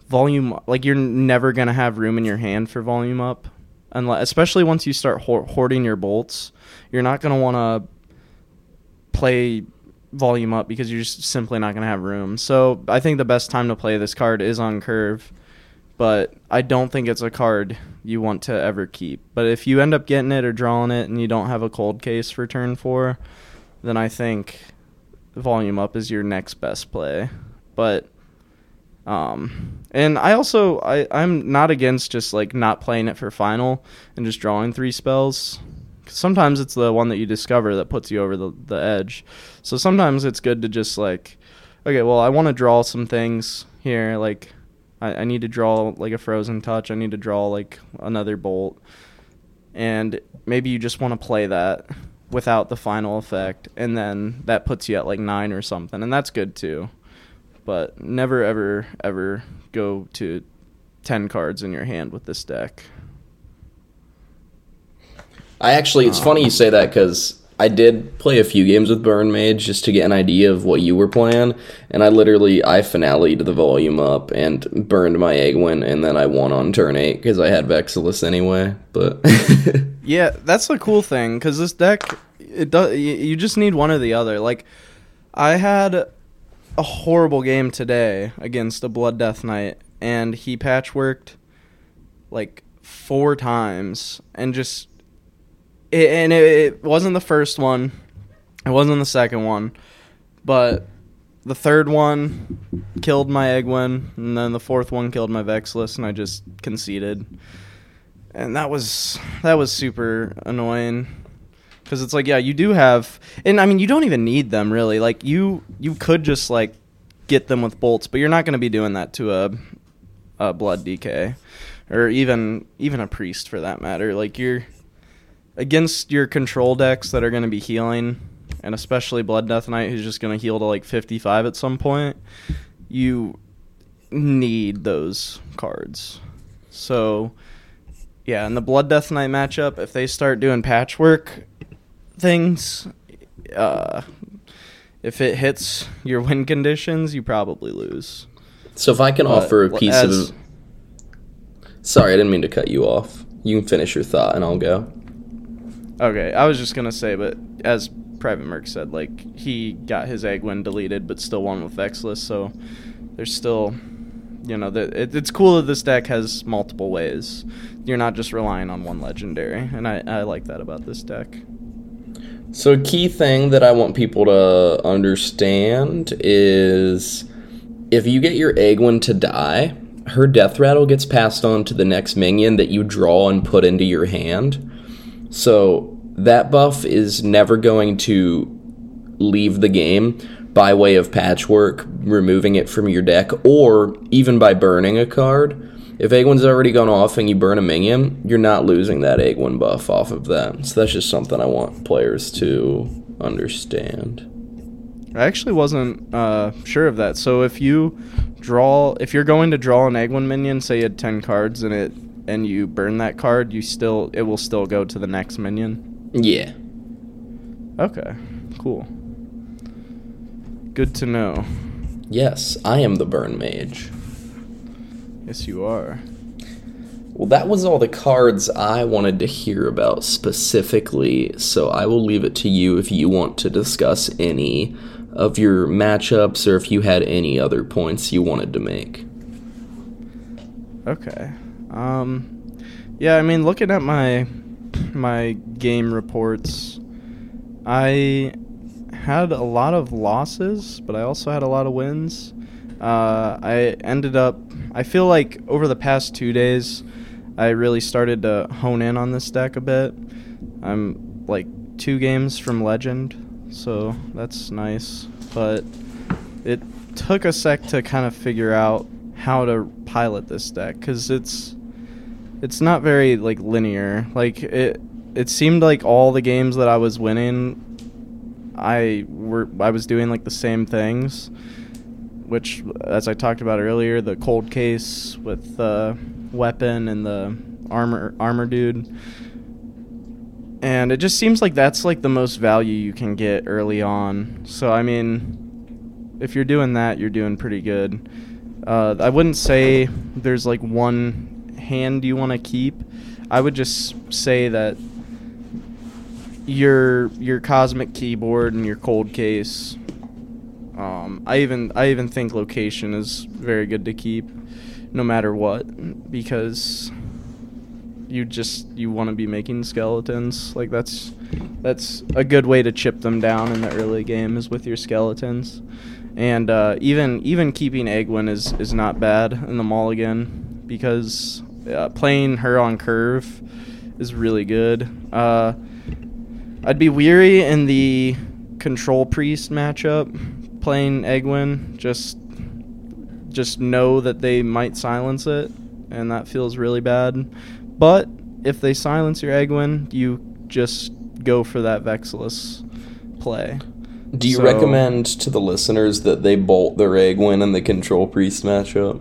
Speaker 2: volume like you're never gonna have room in your hand for volume up, unless especially once you start hoarding your bolts, you're not gonna want to play volume up because you're just simply not gonna have room. So I think the best time to play this card is on curve but I don't think it's a card you want to ever keep. But if you end up getting it or drawing it and you don't have a cold case for turn four, then I think volume up is your next best play. But um and I also I, I'm not against just like not playing it for final and just drawing three spells. Sometimes it's the one that you discover that puts you over the, the edge. So sometimes it's good to just like okay, well I want to draw some things here, like I, I need to draw like a frozen touch. I need to draw like another bolt. And maybe you just want to play that without the final effect, and then that puts you at like nine or something, and that's good too. But never, ever, ever go to 10 cards in your hand with this deck.
Speaker 1: I actually, it's funny you say that because I did play a few games with Burn Mage just to get an idea of what you were playing, and I literally I finale'd the volume up and burned my Aegwynn, and then I won on turn eight because I had Vexallus anyway. But
Speaker 2: yeah, that's the cool thing because this deck it does you just need one or the other. Like I had a horrible game today against a Blood Death Knight, and he patchworked like four times and just it, and it, it wasn't the first one. It wasn't the second one, but the third one killed my Aegwynn, and then the fourth one killed my Vexallus, and I just conceded. And that was that was super annoying because it's like yeah you do have and I mean you don't even need them really like you you could just like get them with bolts but you're not going to be doing that to a a blood DK or even even a priest for that matter like you're against your control decks that are going to be healing, and especially Blood Death Knight, who's just going to heal to like 55 at some point, you need those cards. So, yeah, in the Blood Death Knight matchup, if they start doing patchwork things, uh, if it hits your win conditions, you probably lose.
Speaker 1: So if I can but offer a piece as, of Sorry, I didn't mean to cut you off. You can finish your thought and I'll go.
Speaker 2: Okay, I was just gonna say, but as Private Merc said, like he got his Aegwynn deleted, but still won with Vexallus. So there's still, you know, that it, it's cool that this deck has multiple ways. You're not just relying on one legendary, and I, I like that about this deck.
Speaker 1: So a key thing that I want people to understand is if you get your Aegwynn to die, her death rattle gets passed on to the next minion that you draw and put into your hand. So that buff is never going to leave the game by way of patchwork, removing it from your deck, or even by burning a card. If Aegwynn's already gone off and you burn a minion, you're not losing that Aegwynn buff off of that. So that's just something I want players to understand.
Speaker 2: I actually wasn't uh, sure of that. So if you draw, if you're going to draw an Aegwynn minion, say you had ten cards and it and you burn that card, you still it will still go to the next minion.
Speaker 1: Yeah.
Speaker 2: Okay. Cool. Good to know.
Speaker 1: Yes, I am the burn mage.
Speaker 2: Yes, you are.
Speaker 1: Well, that was all the cards I wanted to hear about specifically, so I will leave it to you if you want to discuss any of your matchups or if you had any other points you wanted to make.
Speaker 2: Okay. Um, yeah, I mean, looking at my my game reports, I had a lot of losses, but I also had a lot of wins. Uh, I ended up. I feel like over the past two days, I really started to hone in on this deck a bit. I'm like two games from legend, so that's nice. But it took a sec to kind of figure out how to pilot this deck because it's it's not very like linear. Like it it seemed like all the games that I was winning I were I was doing like the same things which as I talked about earlier, the cold case with the weapon and the armor armor dude. And it just seems like that's like the most value you can get early on. So I mean, if you're doing that, you're doing pretty good. Uh, I wouldn't say there's like one hand you want to keep. I would just say that your your cosmic keyboard and your cold case. Um, I even I even think location is very good to keep, no matter what, because you just you want to be making skeletons. Like that's that's a good way to chip them down in the early game is with your skeletons. And uh, even even keeping Aegwynn is is not bad in the mulligan because uh, playing her on curve is really good. Uh, I'd be weary in the control priest matchup playing Aegwynn. Just just know that they might silence it, and that feels really bad. But if they silence your Aegwynn, you just go for that Vexallus play.
Speaker 1: Do you
Speaker 2: So-
Speaker 1: recommend to the listeners that they bolt their Aegwynn in the Control Priest matchup?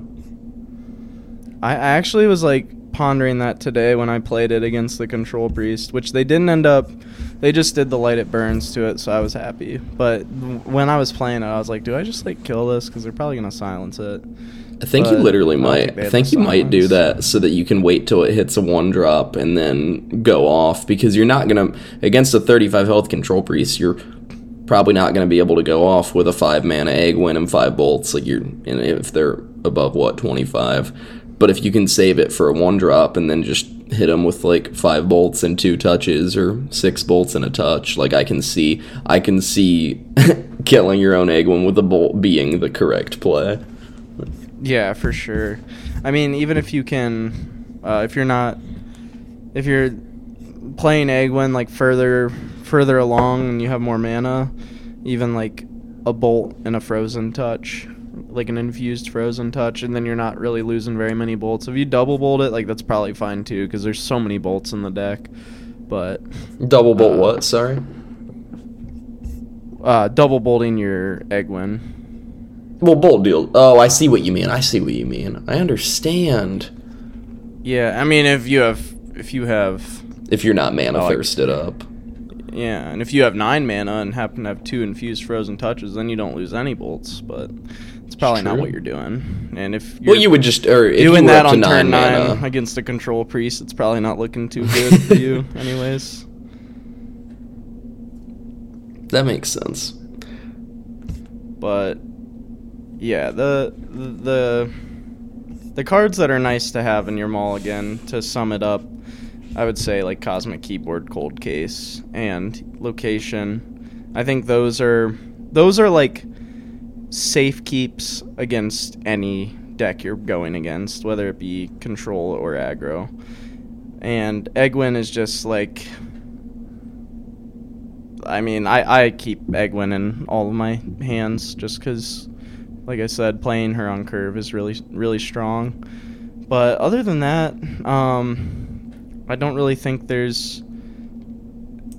Speaker 2: I actually was like pondering that today when I played it against the Control Priest, which they didn't end up. They just did the light it burns to it, so I was happy. But when I was playing it, I was like, do I just like kill this? Because they're probably gonna silence it.
Speaker 1: I think you
Speaker 2: But
Speaker 1: literally
Speaker 2: I think
Speaker 1: might. I think you might do that so that you can wait till it hits a one drop and then go off because you're not gonna against a 35 health control priest. You're probably not gonna be able to go off with a five mana Aegwynn and five bolts. Like you're if they're above what 25. But if you can save it for a one drop and then just hit them with like five bolts and two touches or six bolts and a touch, like I can see, I can see killing your own Aegwynn with a bolt being the correct play.
Speaker 2: Yeah, for sure. I mean, even if you can, uh, if you're not, if you're playing Aegwynn like further further along and you have more mana, even like a bolt and a frozen touch, like an infused frozen touch, and then you're not really losing very many bolts. If you double bolt it, like that's probably fine too, because there's so many bolts in the deck. But
Speaker 1: Double bolt
Speaker 2: Uh,
Speaker 1: what? Sorry.
Speaker 2: uh, double bolting your Aegwynn.
Speaker 1: Well, bolt deal. Oh, I see what you mean. I see what you mean. I understand.
Speaker 2: Yeah, I mean if you have if you have
Speaker 1: If you're not mana
Speaker 2: like-
Speaker 1: thirsted up.
Speaker 2: Yeah, and if you have nine mana and happen to have two infused frozen touches, then you don't lose any bolts. But it's probably not what you're doing. And if you're
Speaker 1: Well, you would just or if
Speaker 2: doing that on turn
Speaker 1: nine
Speaker 2: nine against a control priest, it's probably not looking too good for you, anyways.
Speaker 1: That makes sense.
Speaker 2: But yeah, the the the cards that are nice to have in your mulligan. to sum it up, I would say like Cosmic Keyboard, Cold Case, and Location. I think those are those are like safe keeps against any deck you're going against, whether it be control or aggro. And Aegwynn is just like I mean, I, I keep Aegwynn in all of my hands just because, like I said, playing her on curve is really really strong. But other than that, um, I don't really think there's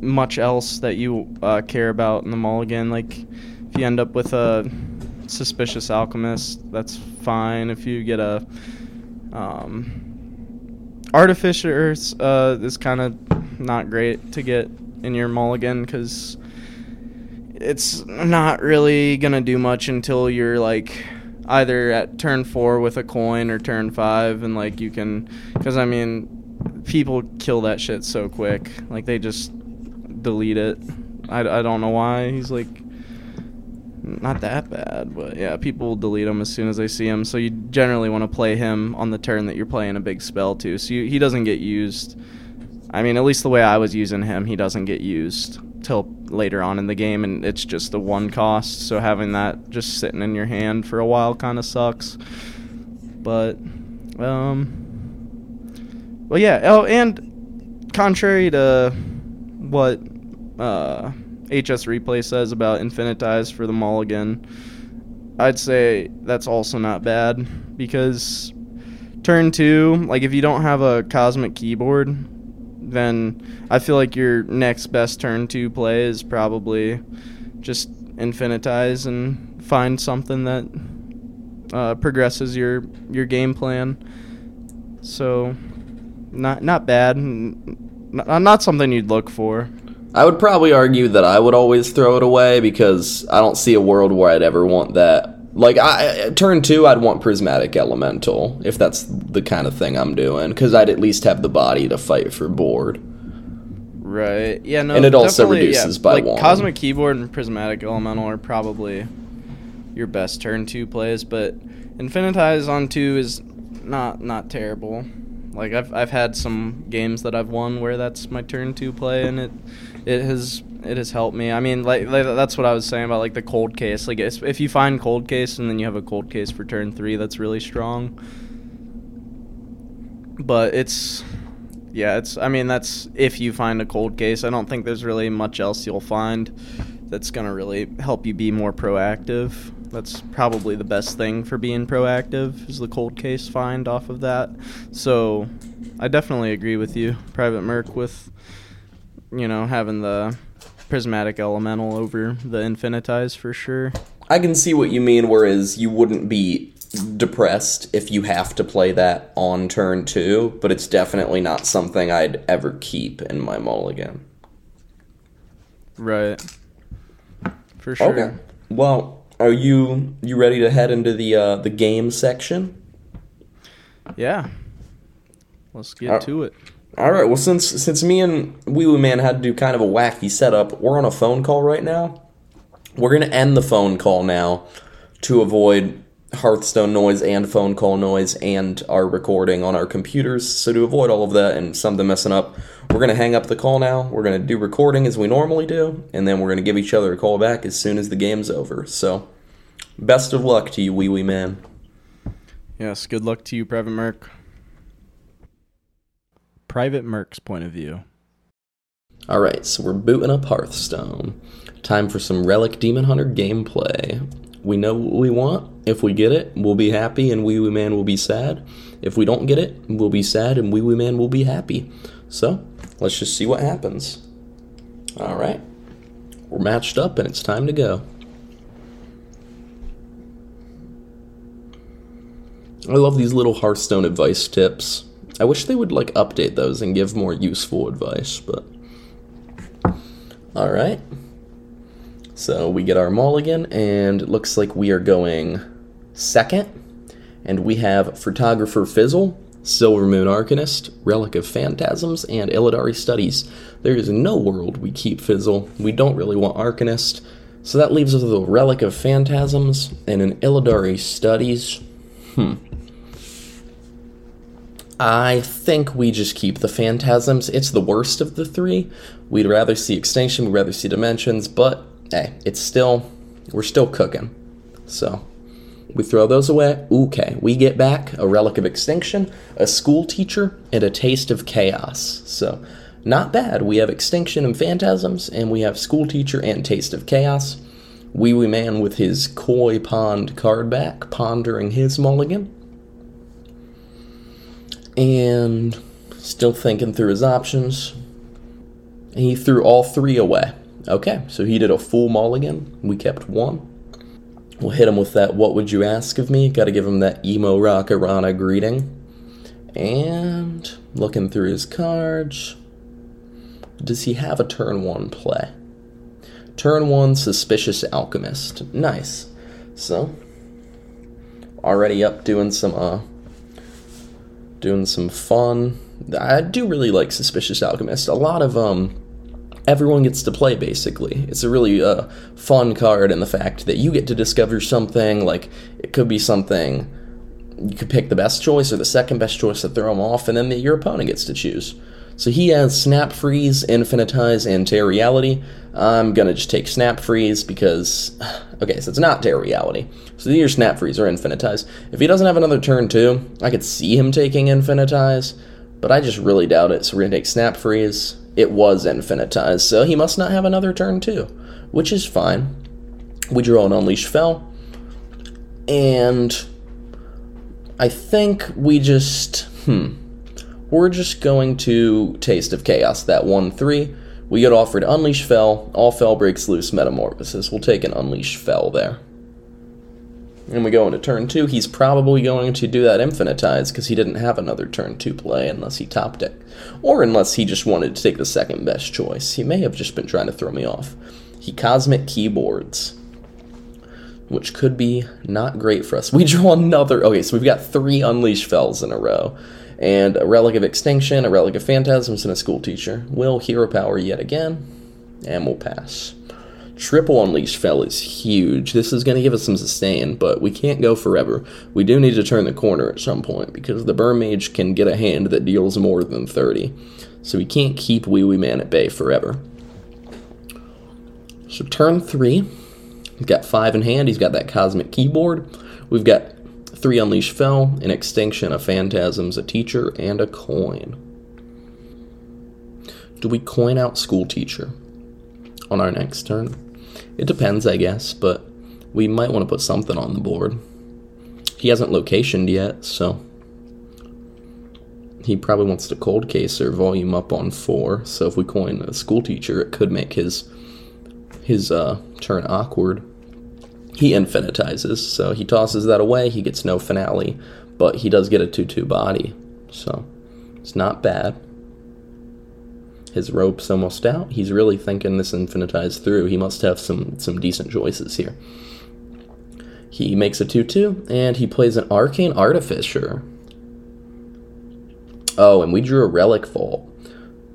Speaker 2: much else that you uh, care about in the mulligan. Like, if you end up with a suspicious alchemist, that's fine. If you get a um, artificer, uh, is kind of not great to get in your mulligan because it's not really gonna do much until you're like either at turn four with a coin or turn five, and like you can, because I mean, people kill that shit so quick. Like they just delete it. I, I don't know why. He's like not that bad, but yeah, people delete him as soon as they see him. So you generally want to play him on the turn that you're playing a big spell too. So you, he doesn't get used. I mean, at least the way I was using him, he doesn't get used till later on in the game, and it's just the one cost. So having that just sitting in your hand for a while kind of sucks. But, um, well, yeah. Oh, and contrary to what uh, HSReplay says about Infinitize for the Mulligan, I'd say that's also not bad because turn two, like if you don't have a cosmic keyboard, then I feel like your next best turn two play is probably just infinitize and find something that uh, progresses your your game plan. So, not not bad, not, not something you'd look for.
Speaker 1: I would probably argue that I would always throw it away because I don't see a world where I'd ever want that. Like I turn two, I'd want prismatic elemental if that's the kind of thing I'm doing because I'd at least have the body to fight for board.
Speaker 2: Right. Yeah. No.
Speaker 1: And it also reduces
Speaker 2: yeah,
Speaker 1: by
Speaker 2: like
Speaker 1: one.
Speaker 2: Cosmic Keyboard and Prismatic Elemental are probably your best turn two plays, but Infinitize on two is not not terrible. Like I've I've had some games that I've won where that's my turn two play, and it it has it has helped me. I mean, like, like that's what I was saying about like the cold case. Like if you find cold case and then you have a cold case for turn three, that's really strong. But it's yeah, it's. I mean, that's if you find a cold case. I don't think there's really much else you'll find that's gonna really help you be more proactive. That's probably the best thing for being proactive is the cold case find off of that. So, I definitely agree with you, Private Merc, with you know having the prismatic elemental over the infinitize for sure.
Speaker 1: I can see what you mean, whereas you wouldn't be depressed if you have to play that on turn two, but it's definitely not something I'd ever keep in my mulligan.
Speaker 2: Right. For sure.
Speaker 1: Okay. Well, are you you ready to head into the uh, the game section?
Speaker 2: Yeah. Let's get
Speaker 1: Uh,
Speaker 2: to it.
Speaker 1: All right. Well, since since me and Ouiouiman had to do kind of a wacky setup, we're on a phone call right now. We're gonna end the phone call now to avoid Hearthstone noise and phone call noise and our recording on our computers. So to avoid all of that and some of something messing up, we're gonna hang up the call now. We're gonna do recording as we normally do, and then we're gonna give each other a call back as soon as the game's over. So, best of luck to you, Ouiouiman.
Speaker 2: Yes, good luck to you, Private Merc. Private Merc's point of view.
Speaker 1: All right, so we're booting up Hearthstone. Time for some Relic Demon Hunter gameplay. We know what we want. If we get it, we'll be happy and Ouiouiman will be sad. If we don't get it, we'll be sad and Ouiouiman will be happy. So, let's just see what happens. All right. We're matched up and it's time to go. I love these little Hearthstone advice tips. I wish they would like update those and give more useful advice, but all right. So we get our mulligan, and it looks like we are going second. And we have Photographer Fizzle, Silvermoon Arcanist, Relic of Phantasms, and Illidari Studies. There is no world we keep Fizzle. We don't really want Arcanist. So that leaves us with a Relic of Phantasms and an Illidari Studies. Hmm. I think we just keep the Phantasms. It's the worst of the three. We'd rather see Extinction, we'd rather see Dimensions, but hey, it's still, we're still cooking. So, we throw those away. Okay, we get back a Relic of Extinction, a School Teacher, and a Taste of Chaos. So, not bad. We have Extinction and Phantasms, and we have School Teacher and Taste of Chaos. Ouiouiman with his Koi Pond card back, pondering his mulligan and still thinking through his options. He threw all three away. Okay, so he did a full mulligan. We kept one. We'll hit him with that what would you ask of me? Gotta give him that emo rock greeting. And looking through his cards. Does he have a turn one play? Turn one Suspicious Alchemist. Nice. So already up doing some uh doing some fun. I do really like Suspicious Alchemist. A lot of um everyone gets to play basically. It's a really uh, fun card in the fact that you get to discover something like it could be something you could pick the best choice or the second best choice to throw them off and then the, your opponent gets to choose. So he has Snap Freeze, Infinitize, and Tear Reality. I'm gonna just take Snap Freeze because, okay, so it's not Tear Reality. So either Snap Freeze or Infinitize. If he doesn't have another turn too, I could see him taking Infinitize, but I just really doubt it. So we're gonna take Snap Freeze. It was Infinitize, so he must not have another turn too, which is fine. We draw an Unleash Fel, and I think we just hmm. We're just going to Taste of Chaos, that 1 3. We get offered Unleash Fel, All Fel breaks loose Metamorphosis. We'll take an Unleash Fel there. And we go into turn 2. He's probably going to do that Infinitize because he didn't have another turn 2 play unless he top deck. Or unless he just wanted to take the second best choice. He may have just been trying to throw me off. He Cosmic Keyboards which could be not great for us. We draw another. Okay, so we've got three Unleash Fels in a row and a Relic of Extinction, a Relic of Phantasms, and a School Teacher. Will Hero Power yet again, and we'll pass. Triple Unleash fel is huge. This is going to give us some sustain, but we can't go forever. We do need to turn the corner at some point because the Burn Mage can get a hand that deals more than 30. So we can't keep Ouiouiman at bay forever. So turn three. He's got five in hand. He's got that Cosmic Keyboard. We've got Three Unleash Fel, an Extinction, a Phantasms, a Teacher, and a Coin. Do we coin out School Teacher on our next turn? It depends, I guess, but we might want to put something on the board. He hasn't locationed yet, so he probably wants to cold case or volume up on four. So if we coin a school teacher, it could make his his uh, turn awkward he infinitizes, so he tosses that away. He gets no finale, but he does get a 2 2 body, so it's not bad. His rope's almost out. He's really thinking this infinitize through. He must have some, some decent choices here. He makes a 2 2, and he plays an Arcane Artificer. Oh, and we drew a Relic Vault.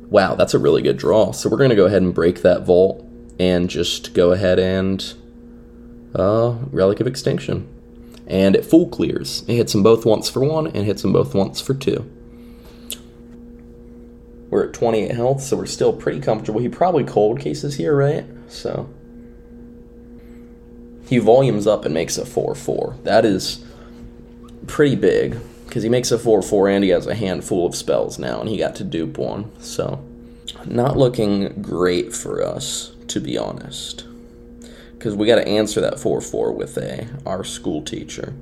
Speaker 1: Wow, that's a really good draw. So we're going to go ahead and break that vault and just go ahead and uh, Relic of Extinction. And it full clears. It hits them both once for one and hits them both once for two. We're at 28 health, so we're still pretty comfortable. He probably cold cases here, right? So. He volumes up and makes a 4 4. That is pretty big, because he makes a 4 4 and he has a handful of spells now, and he got to dupe one. So, not looking great for us, to be honest because we got to answer that 4-4 with a our school teacher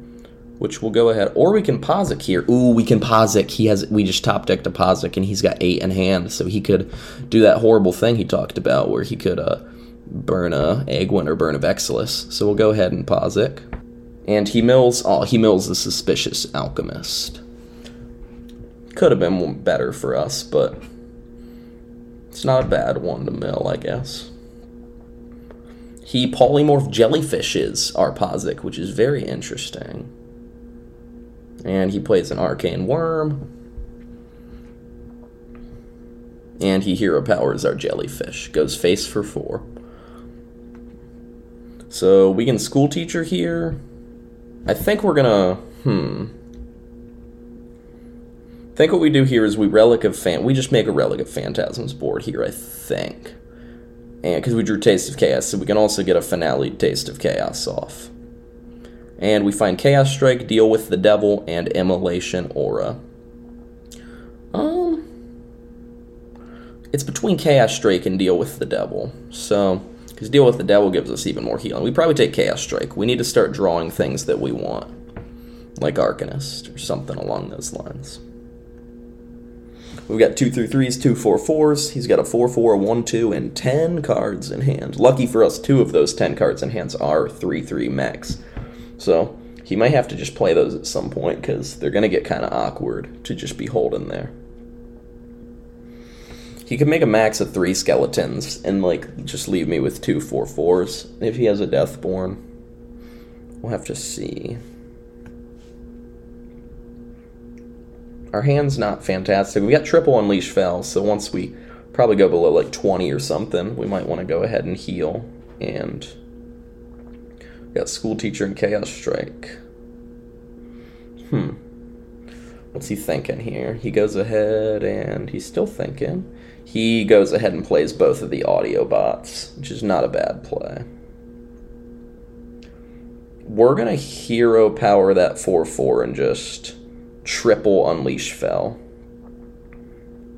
Speaker 1: which we'll go ahead or we can Pozzik here. Ooh we can Pozzik he has we just top decked a Pozzik and he's got eight in hand so he could do that horrible thing he talked about where he could uh, burn a Aegwynn or burn a Vexallus so we'll go ahead and Pozzik and he mills oh he mills the suspicious alchemist. Could have been better for us but it's not a bad one to mill I guess he polymorph jellyfishes Arpazic, which is very interesting. And he plays an arcane worm. And he hero powers our jellyfish. Goes face for four. So we can school teacher here. I think we're gonna hmm. I think what we do here is we relic of fan we just make a relic of phantasms board here, I think because we drew Taste of Chaos, so we can also get a finale Taste of Chaos off. And we find Chaos Strike, Deal with the Devil, and Immolation Aura. Um, it's between Chaos Strike and Deal with the Devil. So, because Deal with the Devil gives us even more healing. We probably take Chaos Strike. We need to start drawing things that we want, like Arcanist or something along those lines. We've got two through threes, two four fours. He's got a four four, a one two, and ten cards in hand. Lucky for us, two of those ten cards in hands are three three max. So he might have to just play those at some point because they're gonna get kind of awkward to just be holding there. He could make a max of three skeletons and like just leave me with two four fours if he has a Deathborne. We'll have to see. Our hand's not fantastic. We got triple unleash fel, so once we probably go below like 20 or something, we might want to go ahead and heal. And got school teacher and chaos strike. Hmm. What's he thinking here? He goes ahead and he's still thinking. He goes ahead and plays both of the audio bots, which is not a bad play. We're gonna hero power that 4 4 and just triple Unleash fel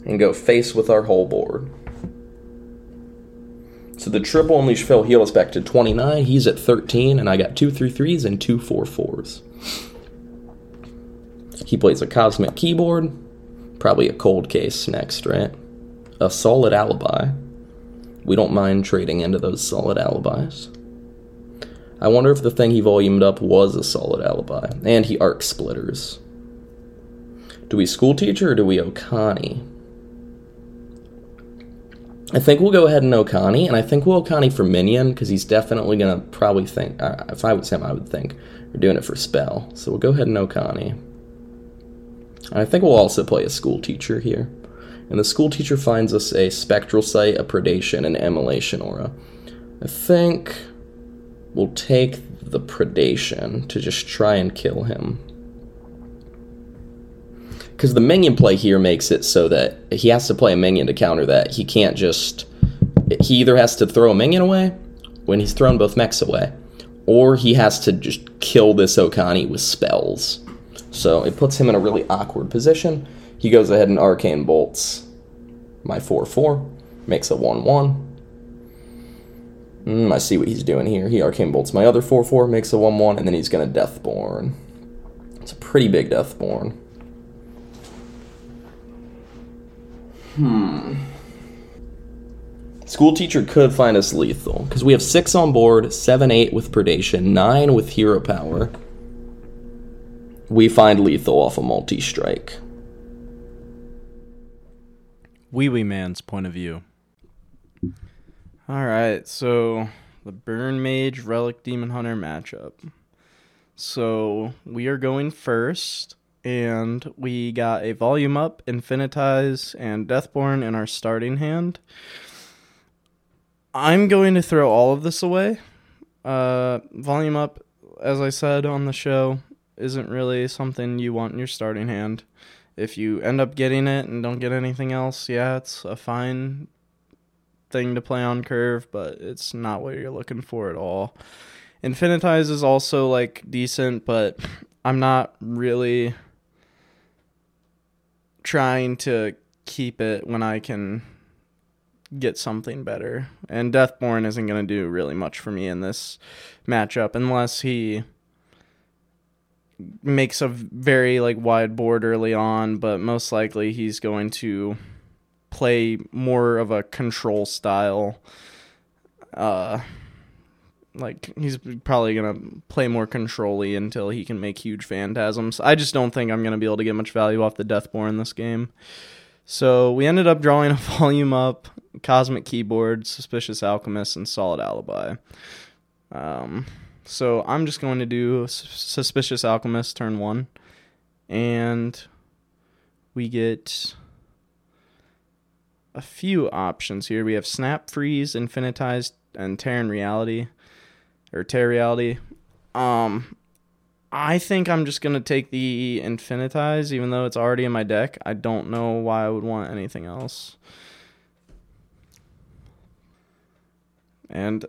Speaker 1: and go face with our whole board. So the triple Unleash fel heal us back to 29. He's at 13, and I got two three threes and two four fours. He plays a Cosmic Keyboard, probably a Cold Case next, right? A Solid Alibi. We don't mind trading into those Solid Alibis. I wonder if the thing he volumed up was a Solid Alibi. And he Arcsplitters. Do we School Teacher or do we Okani? I think we'll go ahead and Okani, and I think we'll Okani for Minion, because he's definitely to probably think, uh, if I was him, I would think, we're doing it for Spell. So we'll go ahead and Okani. And I think we'll also play a School Teacher here. And the School Teacher finds us a Spectral Sight, a Predation, and Immolation Aura. I think we'll take the Predation to just try and kill him because the minion play here makes it so that he has to play a minion to counter that. He can't just. He either has to throw a minion away when he's thrown both mechs away, or he has to just kill this Okani with spells. So it puts him in a really awkward position. He goes ahead and arcane bolts my 4 4, makes a 1 1. Mm, I see what he's doing here. He arcane bolts my other 4 4, makes a 1 1, and then he's going to Deathborne. It's a pretty big Deathborne. Hmm. School teacher could find us lethal because we have six on board, seven, eight with predation, nine with hero power. We find lethal off a multi strike.
Speaker 2: Ouiouiman's point of view. All right, so the Burn Mage Relic Demon Hunter matchup. So we are going first and we got a volume up, infinitize, and Deathborne in our starting hand. I'm going to throw all of this away. Uh, volume up, as I said on the show, isn't really something you want in your starting hand. If you end up getting it and don't get anything else, yeah, it's a fine thing to play on curve, but it's not what you're looking for at all. Infinitize is also like decent, but I'm not really trying to keep it when I can get something better. And Deathborne isn't going to do really much for me in this matchup unless he makes a very like wide board early on, but most likely he's going to play more of a control style uh like he's probably gonna play more controlly until he can make huge phantasms. I just don't think I'm gonna be able to get much value off the Deathborne this game. So we ended up drawing a volume up, Cosmic Keyboard, Suspicious Alchemist, and Solid Alibi. Um, so I'm just going to do Suspicious Alchemist turn one, and we get a few options here. We have Snap Freeze, Infinitize, and Terran Reality or Terra Reality. Um, I think I'm just gonna take the Infinitize, even though it's already in my deck. I don't know why I would want anything else. And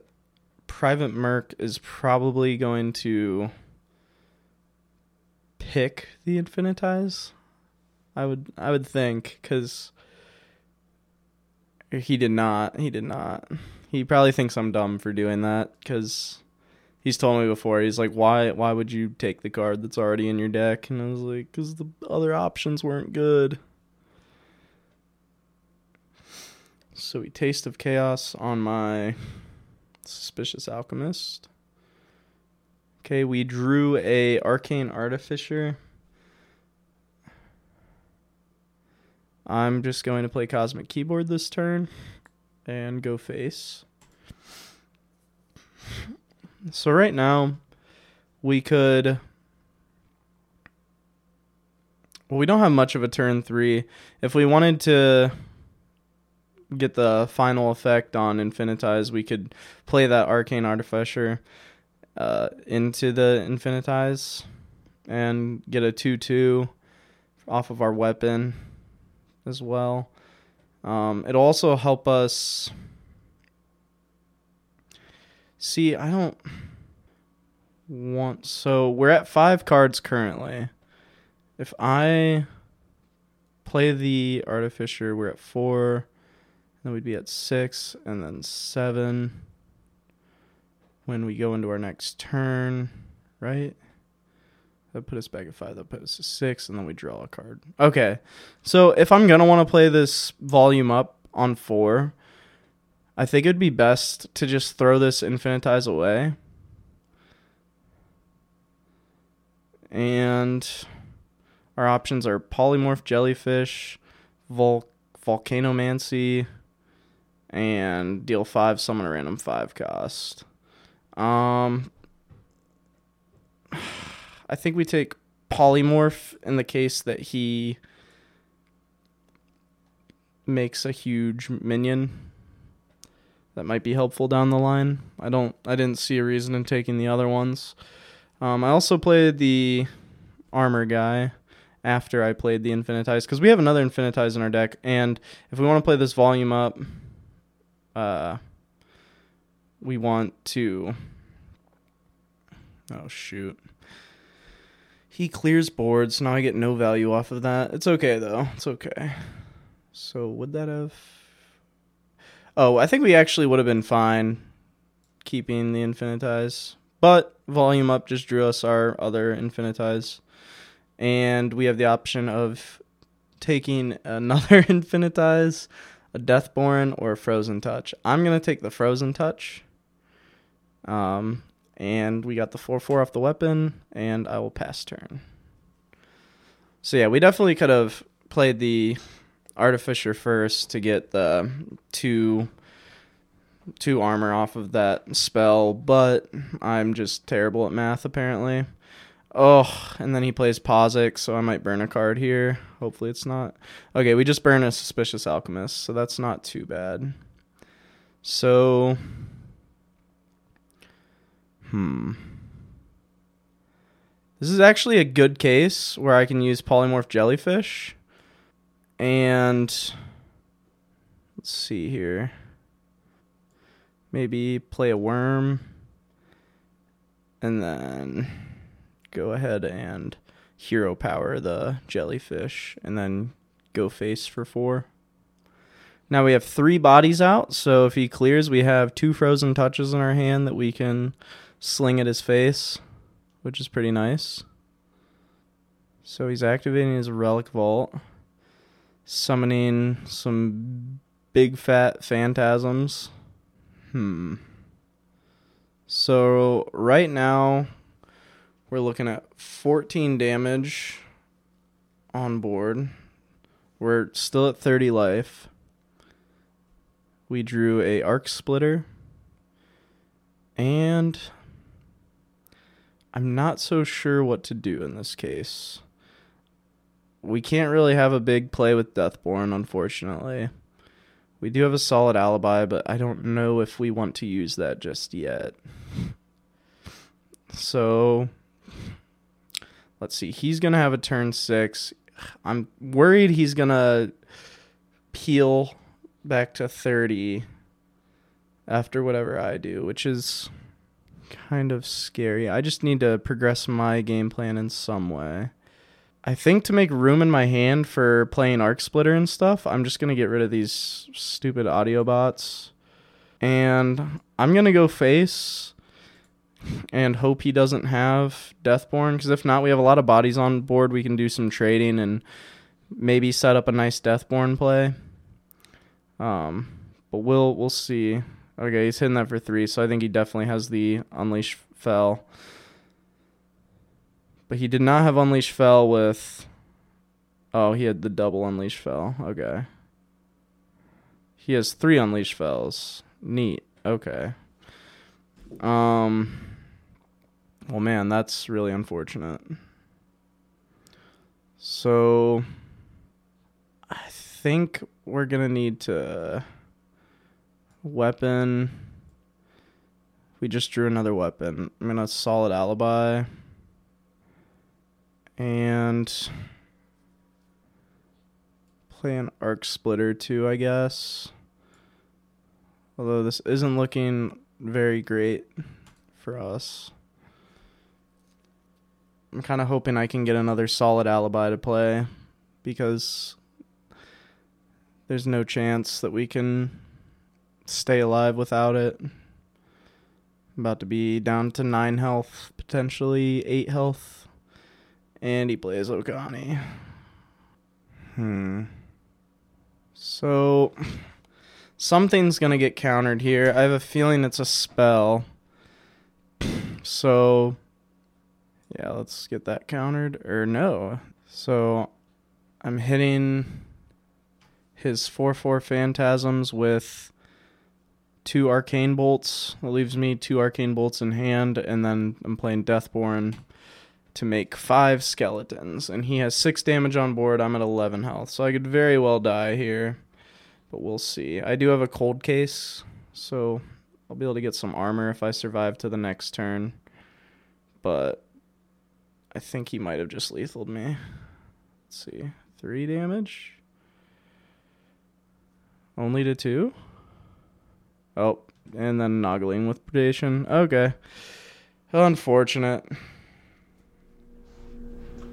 Speaker 2: PrivateMerc is probably going to pick the Infinitize. I would I would think because he did not. He did not. He probably thinks I'm dumb for doing that because he's told me before. He's like, "Why? Why would you take the card that's already in your deck?" And I was like, "Cause the other options weren't good." So we taste of chaos on my suspicious alchemist. Okay, we drew a arcane artificer. I'm just going to play cosmic keyboard this turn and go face. So right now, we could. Well, we don't have much of a turn three. If we wanted to get the final effect on Infinitize, we could play that Arcane Artificer uh, into the Infinitize and get a 2 2 off of our weapon as well. Um, it'll also help us See, I don't want. So we're at five cards currently. If I play the Artificer, we're at four. Then we'd be at six, and then seven when we go into our next turn, right? That put us back at five. That put us at six, and then we draw a card. Okay, so if I'm gonna want to play this volume up on four, I think it'd be best to just throw this infinitize away. And our options are polymorph jellyfish, Vol- volcanomancy, and deal five, summon a random five cost. Um, I think we take polymorph in the case that he makes a huge minion. That might be helpful down the line. I don't. I didn't see a reason in taking the other ones. Um, I also played the armor guy after I played the infinitize because we have another infinitize in our deck, and if we want to play this volume up, uh, we want to. Oh shoot. He clears boards. Now I get no value off of that. It's okay though. It's okay. So would that have? Oh, I think we actually would have been fine keeping the infinitize, but volume up just drew us our other infinitize, and we have the option of taking another infinitize, a deathborne, or a frozen touch. I'm gonna take the frozen touch. Um, and we got the 4 4 off the weapon, and I will pass turn. So, yeah, we definitely could have played the Artificer first to get the two two armor off of that spell, but I'm just terrible at math apparently. Oh, and then he plays Pozzik, so I might burn a card here. Hopefully it's not. Okay, we just burn a Suspicious Alchemist, so that's not too bad. So Hmm. This is actually a good case where I can use polymorph jellyfish. And let's see here. Maybe play a wyrm. And then go ahead and hero power the jellyfish. And then go face for four. Now we have three bodies out, so if he clears, we have two frozen touches in our hand that we can sling at his face, which is pretty nice. So he's activating his relic vault, summoning some big fat phantasms. Hmm. So right now we're looking at 14 damage on board. We're still at 30 life. We drew a arcsplitter and I'm not so sure what to do in this case. We can't really have a big play with Deathborne, unfortunately. We do have a solid alibi, but I don't know if we want to use that just yet. So, let's see. He's going to have a turn six. I'm worried he's going to peel back to 30 after whatever I do, which is kind of scary. I just need to progress my game plan in some way. I think to make room in my hand for playing Arcsplitter and stuff, I'm just going to get rid of these stupid audio bots. And I'm going to go face and hope he doesn't have Deathborne. Because if not, we have a lot of bodies on board. We can do some trading and maybe set up a nice Deathborne play. Um, but we'll we'll see. Okay, he's hitting that for three, so I think he definitely has the Unleash Fel. But he did not have Unleash Fel with. Oh, he had the double Unleash Fel. Okay. He has three Unleash Fels. Neat. Okay. Um. Well, man, that's really unfortunate. So. I think we're gonna need to Weapon. We just drew another weapon. I'm gonna solid alibi. And play an arcsplitter too, I guess. Although this isn't looking very great for us. I'm kind of hoping I can get another solid alibi to play because there's no chance that we can stay alive without it. I'm about to be down to nine health, potentially eight health And he plays Okani. Hmm. So something's gonna get countered here. I have a feeling it's a spell. So yeah, let's get that countered. Or no. So I'm hitting his 4 4 phantasms with two arcane bolts. That leaves me two arcane bolts in hand, and then I'm playing Deathborne to make five skeletons. And he has six damage on board. I'm at 11 health. So I could very well die here. But we'll see. I do have a cold case, so I'll be able to get some armor if I survive to the next turn. But I think he might have just lethaled me. Let's see. Three damage? Only to two? Oh, and then Noggling with predation. Okay. Unfortunate.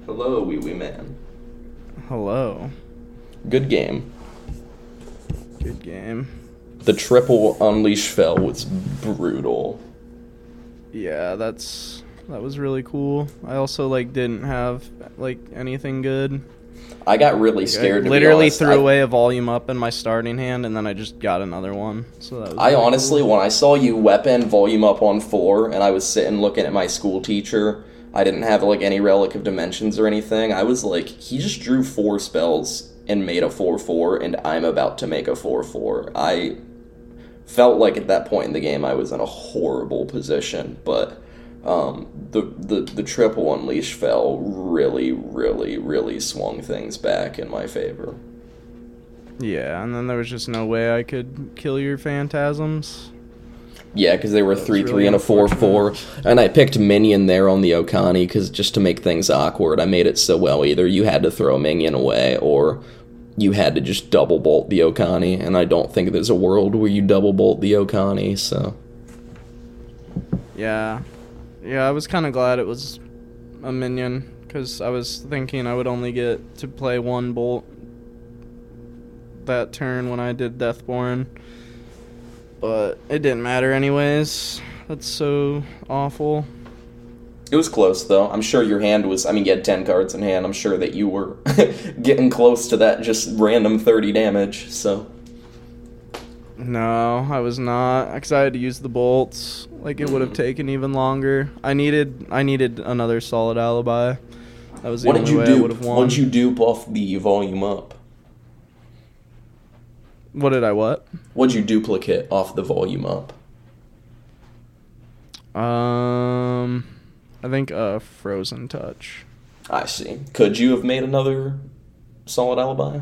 Speaker 1: Hello, Ouiouiman.
Speaker 2: Hello.
Speaker 1: Good game.
Speaker 2: Good game.
Speaker 1: The triple unleash fel was brutal.
Speaker 2: Yeah, that's that was really cool. I also like didn't have like anything good.
Speaker 1: I got really scared.
Speaker 2: I
Speaker 1: to
Speaker 2: literally threw
Speaker 1: I-
Speaker 2: away a volume up in my starting hand, and then I just got another one. So that was.
Speaker 1: I
Speaker 2: really
Speaker 1: honestly,
Speaker 2: cool.
Speaker 1: when I saw you weapon volume up on four, and I was sitting looking at my school teacher, I didn't have like any relic of dimensions or anything. I was like, he just drew four spells and made a four four, and I'm about to make a four four. I felt like at that point in the game I was in a horrible position, but um, the the the triple unleash fel really, really, really swung things back in my favor.
Speaker 2: Yeah, and then there was just no way I could kill your phantasms.
Speaker 1: Yeah, because they were
Speaker 2: was
Speaker 1: three
Speaker 2: really
Speaker 1: three and a four four, and I picked minion there on the Okani because just to make things awkward, I made it so well either you had to throw minion away or you had to just double bolt the Okani, and I don't think there's a world where you double bolt the Okani. So.
Speaker 2: Yeah, yeah, I was kind of glad it was a minion because I was thinking I would only get to play one bolt that turn when I did Deathborne, but it didn't matter anyways. That's so awful.
Speaker 1: it was close though. I'm sure your hand was. I mean, you had ten cards in hand. I'm sure that you were getting close to that just random thirty damage. So
Speaker 2: No, I was not because I had to use the bolts. Like it would have hmm. taken even longer. I needed I needed another solid alibi. That was the
Speaker 1: what
Speaker 2: only way I
Speaker 1: do?
Speaker 2: would have won.
Speaker 1: What did you dupe off the volume up?
Speaker 2: What did I what?
Speaker 1: What'd you duplicate off the volume up?
Speaker 2: Um, I think a frozen touch.
Speaker 1: I see. Could you have made another solid alibi?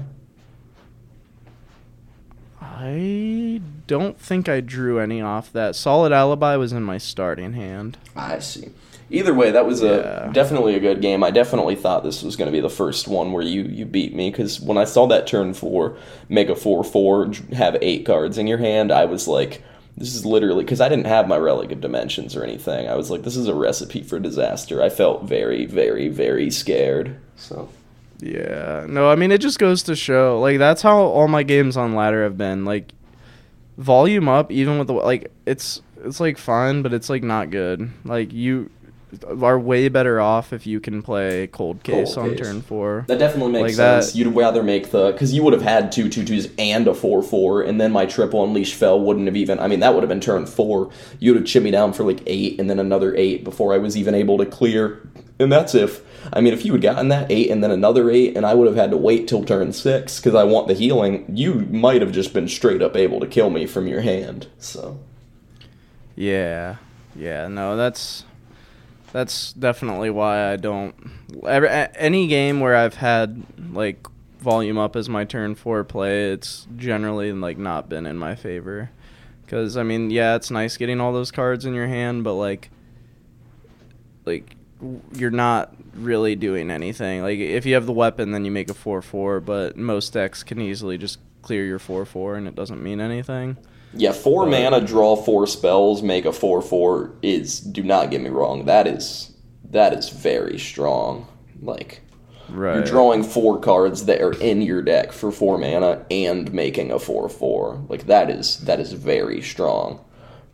Speaker 2: I don't think I drew any off that. Solid alibi was in my starting hand.
Speaker 1: I see. Either way, that was a
Speaker 2: Yeah.
Speaker 1: definitely a good game. I definitely thought this was going to be the first one where you you beat me because when I saw that turn four, mega four four, have eight cards in your hand, I was like, this is literally because I didn't have my relic of dimensions or anything. I was like, this is a recipe for disaster. I felt very very very scared. So
Speaker 2: Yeah. No, I mean it just goes to show like that's how all my games on ladder have been. Like volume up even with the like it's it's like fine, but it's like not good. Like you are way better off if you can play cold case
Speaker 1: Cold
Speaker 2: on
Speaker 1: case.
Speaker 2: turn 4.
Speaker 1: That definitely makes
Speaker 2: Like that-
Speaker 1: sense. You'd rather make the because you would have had two two twos and a four four, and then my triple unleash fel wouldn't have even. I mean, that would have been turn four. You'd have chipped me down for like eight, and then another eight before I was even able to clear. And that's if I mean, if you had gotten that eight and then another eight, and I would have had to wait till turn six because I want the healing. You might have just been straight up able to kill me from your hand. So
Speaker 2: Yeah. Yeah, no, that's that's definitely why I don't any game where I've had like volume up as my turn 4 play, it's generally like not been in my favor. Cuz I mean, yeah, it's nice getting all those cards in your hand, but like like you're not really doing anything. Like if you have the weapon then you make a 4/4, but most decks can easily just clear your 4/4 and it doesn't mean anything.
Speaker 1: Yeah, four mana, draw four spells, make a four four is. Do not get me wrong. That is that is very strong. Like
Speaker 2: Right.
Speaker 1: You're drawing four cards that are in your deck for four mana and making a four four. Like that is that is very strong.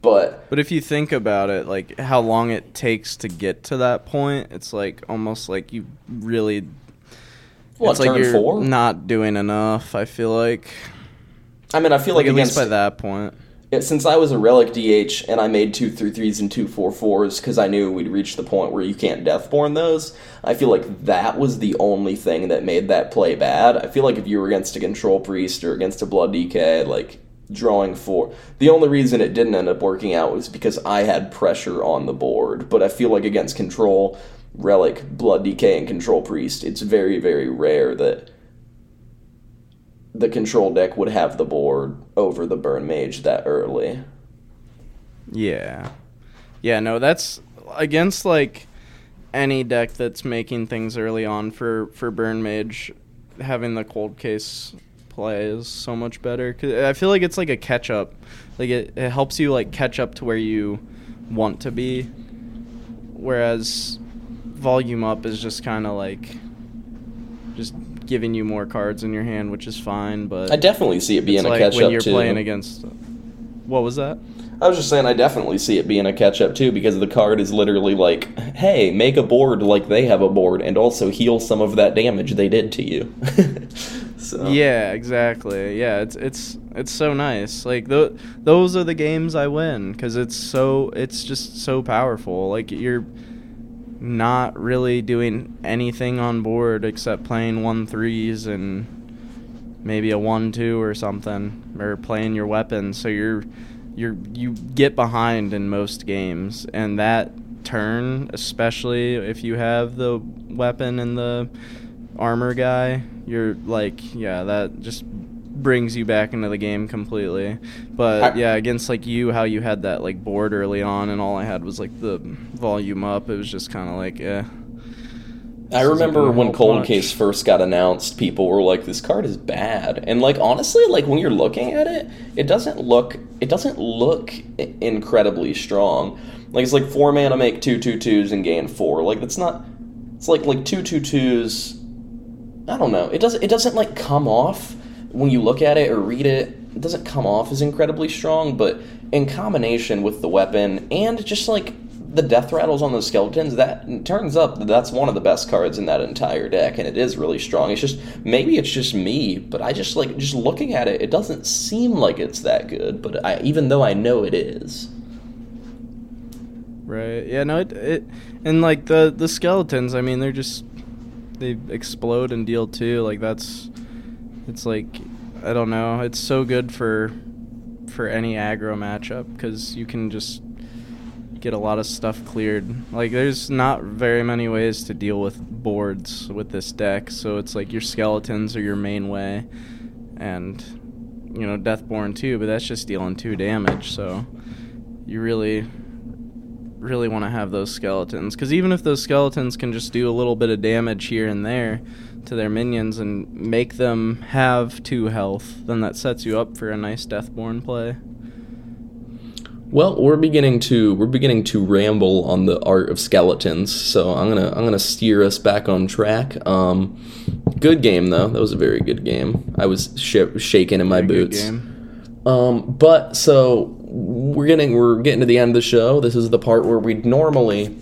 Speaker 1: But
Speaker 2: But if you think about it, like how long it takes to get to that point, it's like almost like you really it's like you're
Speaker 1: four?
Speaker 2: not doing enough. I feel like,
Speaker 1: I mean, I feel
Speaker 2: like,
Speaker 1: like,
Speaker 2: at
Speaker 1: against
Speaker 2: least by that point.
Speaker 1: Yeah, since I was a relic DH and I made two three threes and two four fours because I knew we'd reach the point where you can't deathborne those. I feel like that was the only thing that made that play bad. I feel like if you were against a control priest or against a blood DK, like drawing four, the only reason it didn't end up working out was because I had pressure on the board. But I feel like against control, relic, blood DK, and control priest, it's very very rare that the control deck would have the board over the burn mage that early.
Speaker 2: Yeah. Yeah, no, that's against like any deck that's making things early on for for burn mage having the cold case play is so much better cuz I feel like it's like a catch up. Like it, it helps you like catch up to where you want to be whereas volume up is just kind of like just giving you more cards in your hand, which is fine, but
Speaker 1: I definitely see it being a
Speaker 2: like
Speaker 1: catch
Speaker 2: when
Speaker 1: up
Speaker 2: you're
Speaker 1: too.
Speaker 2: playing against What was that?
Speaker 1: I was just saying I definitely see it being a catch up too because the card is literally like, hey, make a board like they have a board and also heal some of that damage they did to you. so
Speaker 2: Yeah, exactly. Yeah, it's it's it's so nice. Like th- those are the games I win because it's so it's just so powerful. Like you're not really doing anything on board except playing one threes and maybe a one two or something or playing your weapon. So you're you're you get behind in most games and that turn especially if you have the weapon and the armor guy you're like yeah that just brings you back into the game completely but
Speaker 1: I-
Speaker 2: yeah against like you how you had that like board early on and all i had was like the volume up it was just kind of like eh
Speaker 1: I remember when Cold
Speaker 2: much.
Speaker 1: Case first got announced, people were like, "This card is bad," and like honestly, like when you're looking at it, it doesn't look it doesn't look incredibly strong. Like it's like four mana make two two twos and gain four. Like that's not. It's like like two two twos. I don't know. It doesn't it doesn't like come off when you look at it or read it. It doesn't come off as incredibly strong, but in combination with the weapon and just like the death rattles on the skeletons, that turns up that that's one of the best cards in that entire deck, and it is really strong. It's just maybe it's just me, but I just like just looking at it, it doesn't seem like it's that good. But I, even though I know it is,
Speaker 2: Right. Yeah. No. It. it and like the the skeletons. I mean, they're just they explode and deal too. Like that's. It's like I don't know. It's so good for for any aggro matchup because you can just get a lot of stuff cleared. Like there's not very many ways to deal with boards with this deck, so it's like your skeletons are your main way, and you know Deathborne too, but that's just dealing two damage. So you really really want to have those skeletons because even if those skeletons can just do a little bit of damage here and there to their minions and make them have two health, then that sets you up for a nice Deathborne play.
Speaker 1: Well, we're beginning to we're beginning to ramble on the art of skeletons, so I'm gonna I'm gonna steer us back on track. Um, good game though. That was a very good game. I was sh- shaking in my
Speaker 2: good
Speaker 1: boots.
Speaker 2: game.
Speaker 1: Um, but so we're getting we're getting to the end of the show. This is the part where we'd normally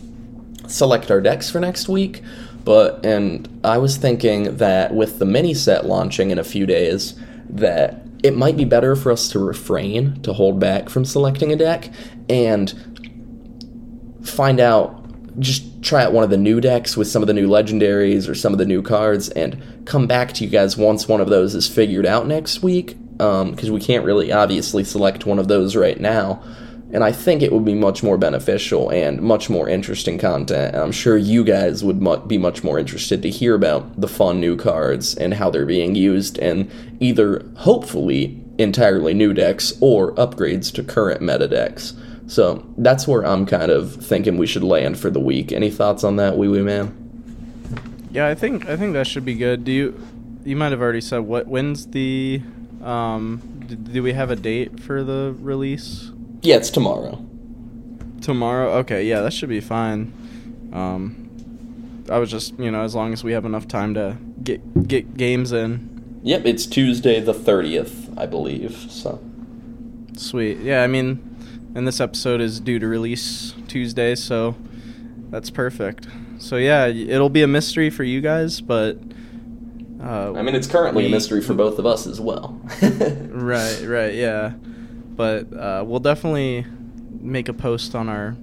Speaker 1: select our decks for next week. But and I was thinking that with the mini set launching in a few days, that it might be better for us to refrain to hold back from selecting a deck and find out just try out one of the new decks with some of the new legendaries or some of the new cards and come back to you guys once one of those is figured out next week. Um, because we can't really obviously select one of those right now and i think it would be much more beneficial and much more interesting content and i'm sure you guys would mu- be much more interested to hear about the fun new cards and how they're being used and either hopefully entirely new decks or upgrades to current meta decks so that's where I'm kind of thinking we should land for the week. Any thoughts on that, Ouiouiman?
Speaker 2: Yeah, I think I think that should be good. Do you you might have already said what when's the um d- do we have a date for the release?
Speaker 1: Yeah, it's tomorrow.
Speaker 2: Tomorrow? Okay, yeah, that should be fine. Um I was just, you know, as long as we have enough time to get get games in.
Speaker 1: Yep, it's Tuesday the 30th, I believe. So
Speaker 2: Sweet. Yeah, I mean, and this episode is due to release Tuesday, so that's perfect. So yeah, it'll be a mystery for you guys, but
Speaker 1: uh, I mean, it's currently we, a mystery for both of us as well.
Speaker 2: right, right, yeah. But uh, we'll definitely make a post on our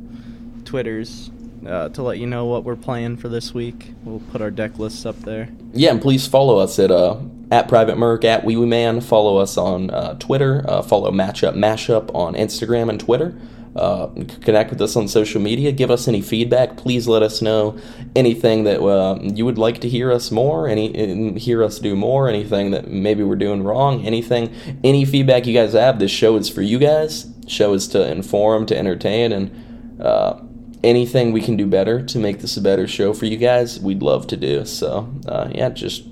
Speaker 2: Twitters uh, to let you know what we're playing for this week. We'll put our deck lists up there.
Speaker 1: Yeah, and please follow us at uh, at PrivateMerc, at Ouiouiman. Follow us on uh, Twitter. Uh, follow Matchup Mashup on Instagram and Twitter. Uh, connect with us on social media. Give us any feedback. Please let us know anything that uh, you would like to hear us more, any hear us do more, anything that maybe we're doing wrong, anything, any feedback you guys have. This show is for you guys. Show is to inform, to entertain, and uh, anything we can do better to make this a better show for you guys, we'd love to do. So uh, yeah, just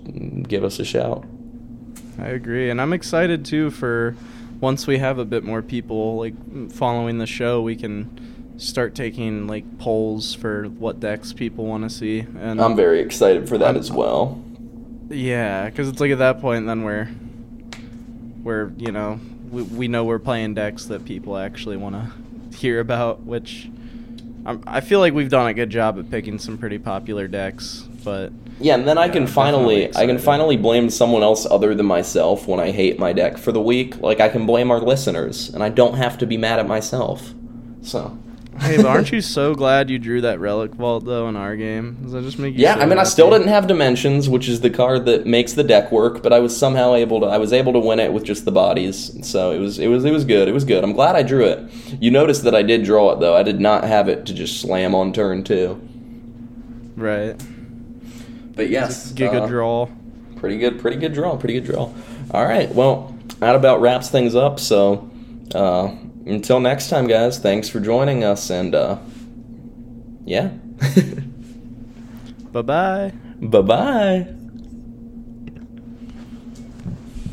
Speaker 1: give us a shout.
Speaker 2: I agree, and I'm excited too for once we have a bit more people like following the show, we can start taking like polls for what decks people want to see.
Speaker 1: And I'm very excited for that I'm, as well.
Speaker 2: Yeah, because it's like at that point, then we're we're you know we we know we're playing decks that people actually want to hear about, which I'm, I feel like we've done a good job at picking some pretty popular decks, but
Speaker 1: yeah, and then I can finally I can finally blame someone else other than myself when I hate my deck for the week. Like I can blame our listeners, and I don't have to be mad at myself. So.
Speaker 2: hey, but aren't you so glad you drew that relic vault though in our game? Does that just make you?
Speaker 1: Yeah,
Speaker 2: so
Speaker 1: I mean,
Speaker 2: happy?
Speaker 1: I still didn't have dimensions, which is the card that makes the deck work, but I was somehow able to. I was able to win it with just the bodies, so it was it was it was good. It was good. I'm glad I drew it. You noticed that I did draw it though. I did not have it to just slam on turn two.
Speaker 2: Right.
Speaker 1: But yes,
Speaker 2: Giga uh, draw.
Speaker 1: Pretty good, pretty good draw, pretty good draw. All right, well, that about wraps things up. So uh, until next time, guys, thanks for joining us, and uh, yeah.
Speaker 2: bye bye.
Speaker 1: Bye bye.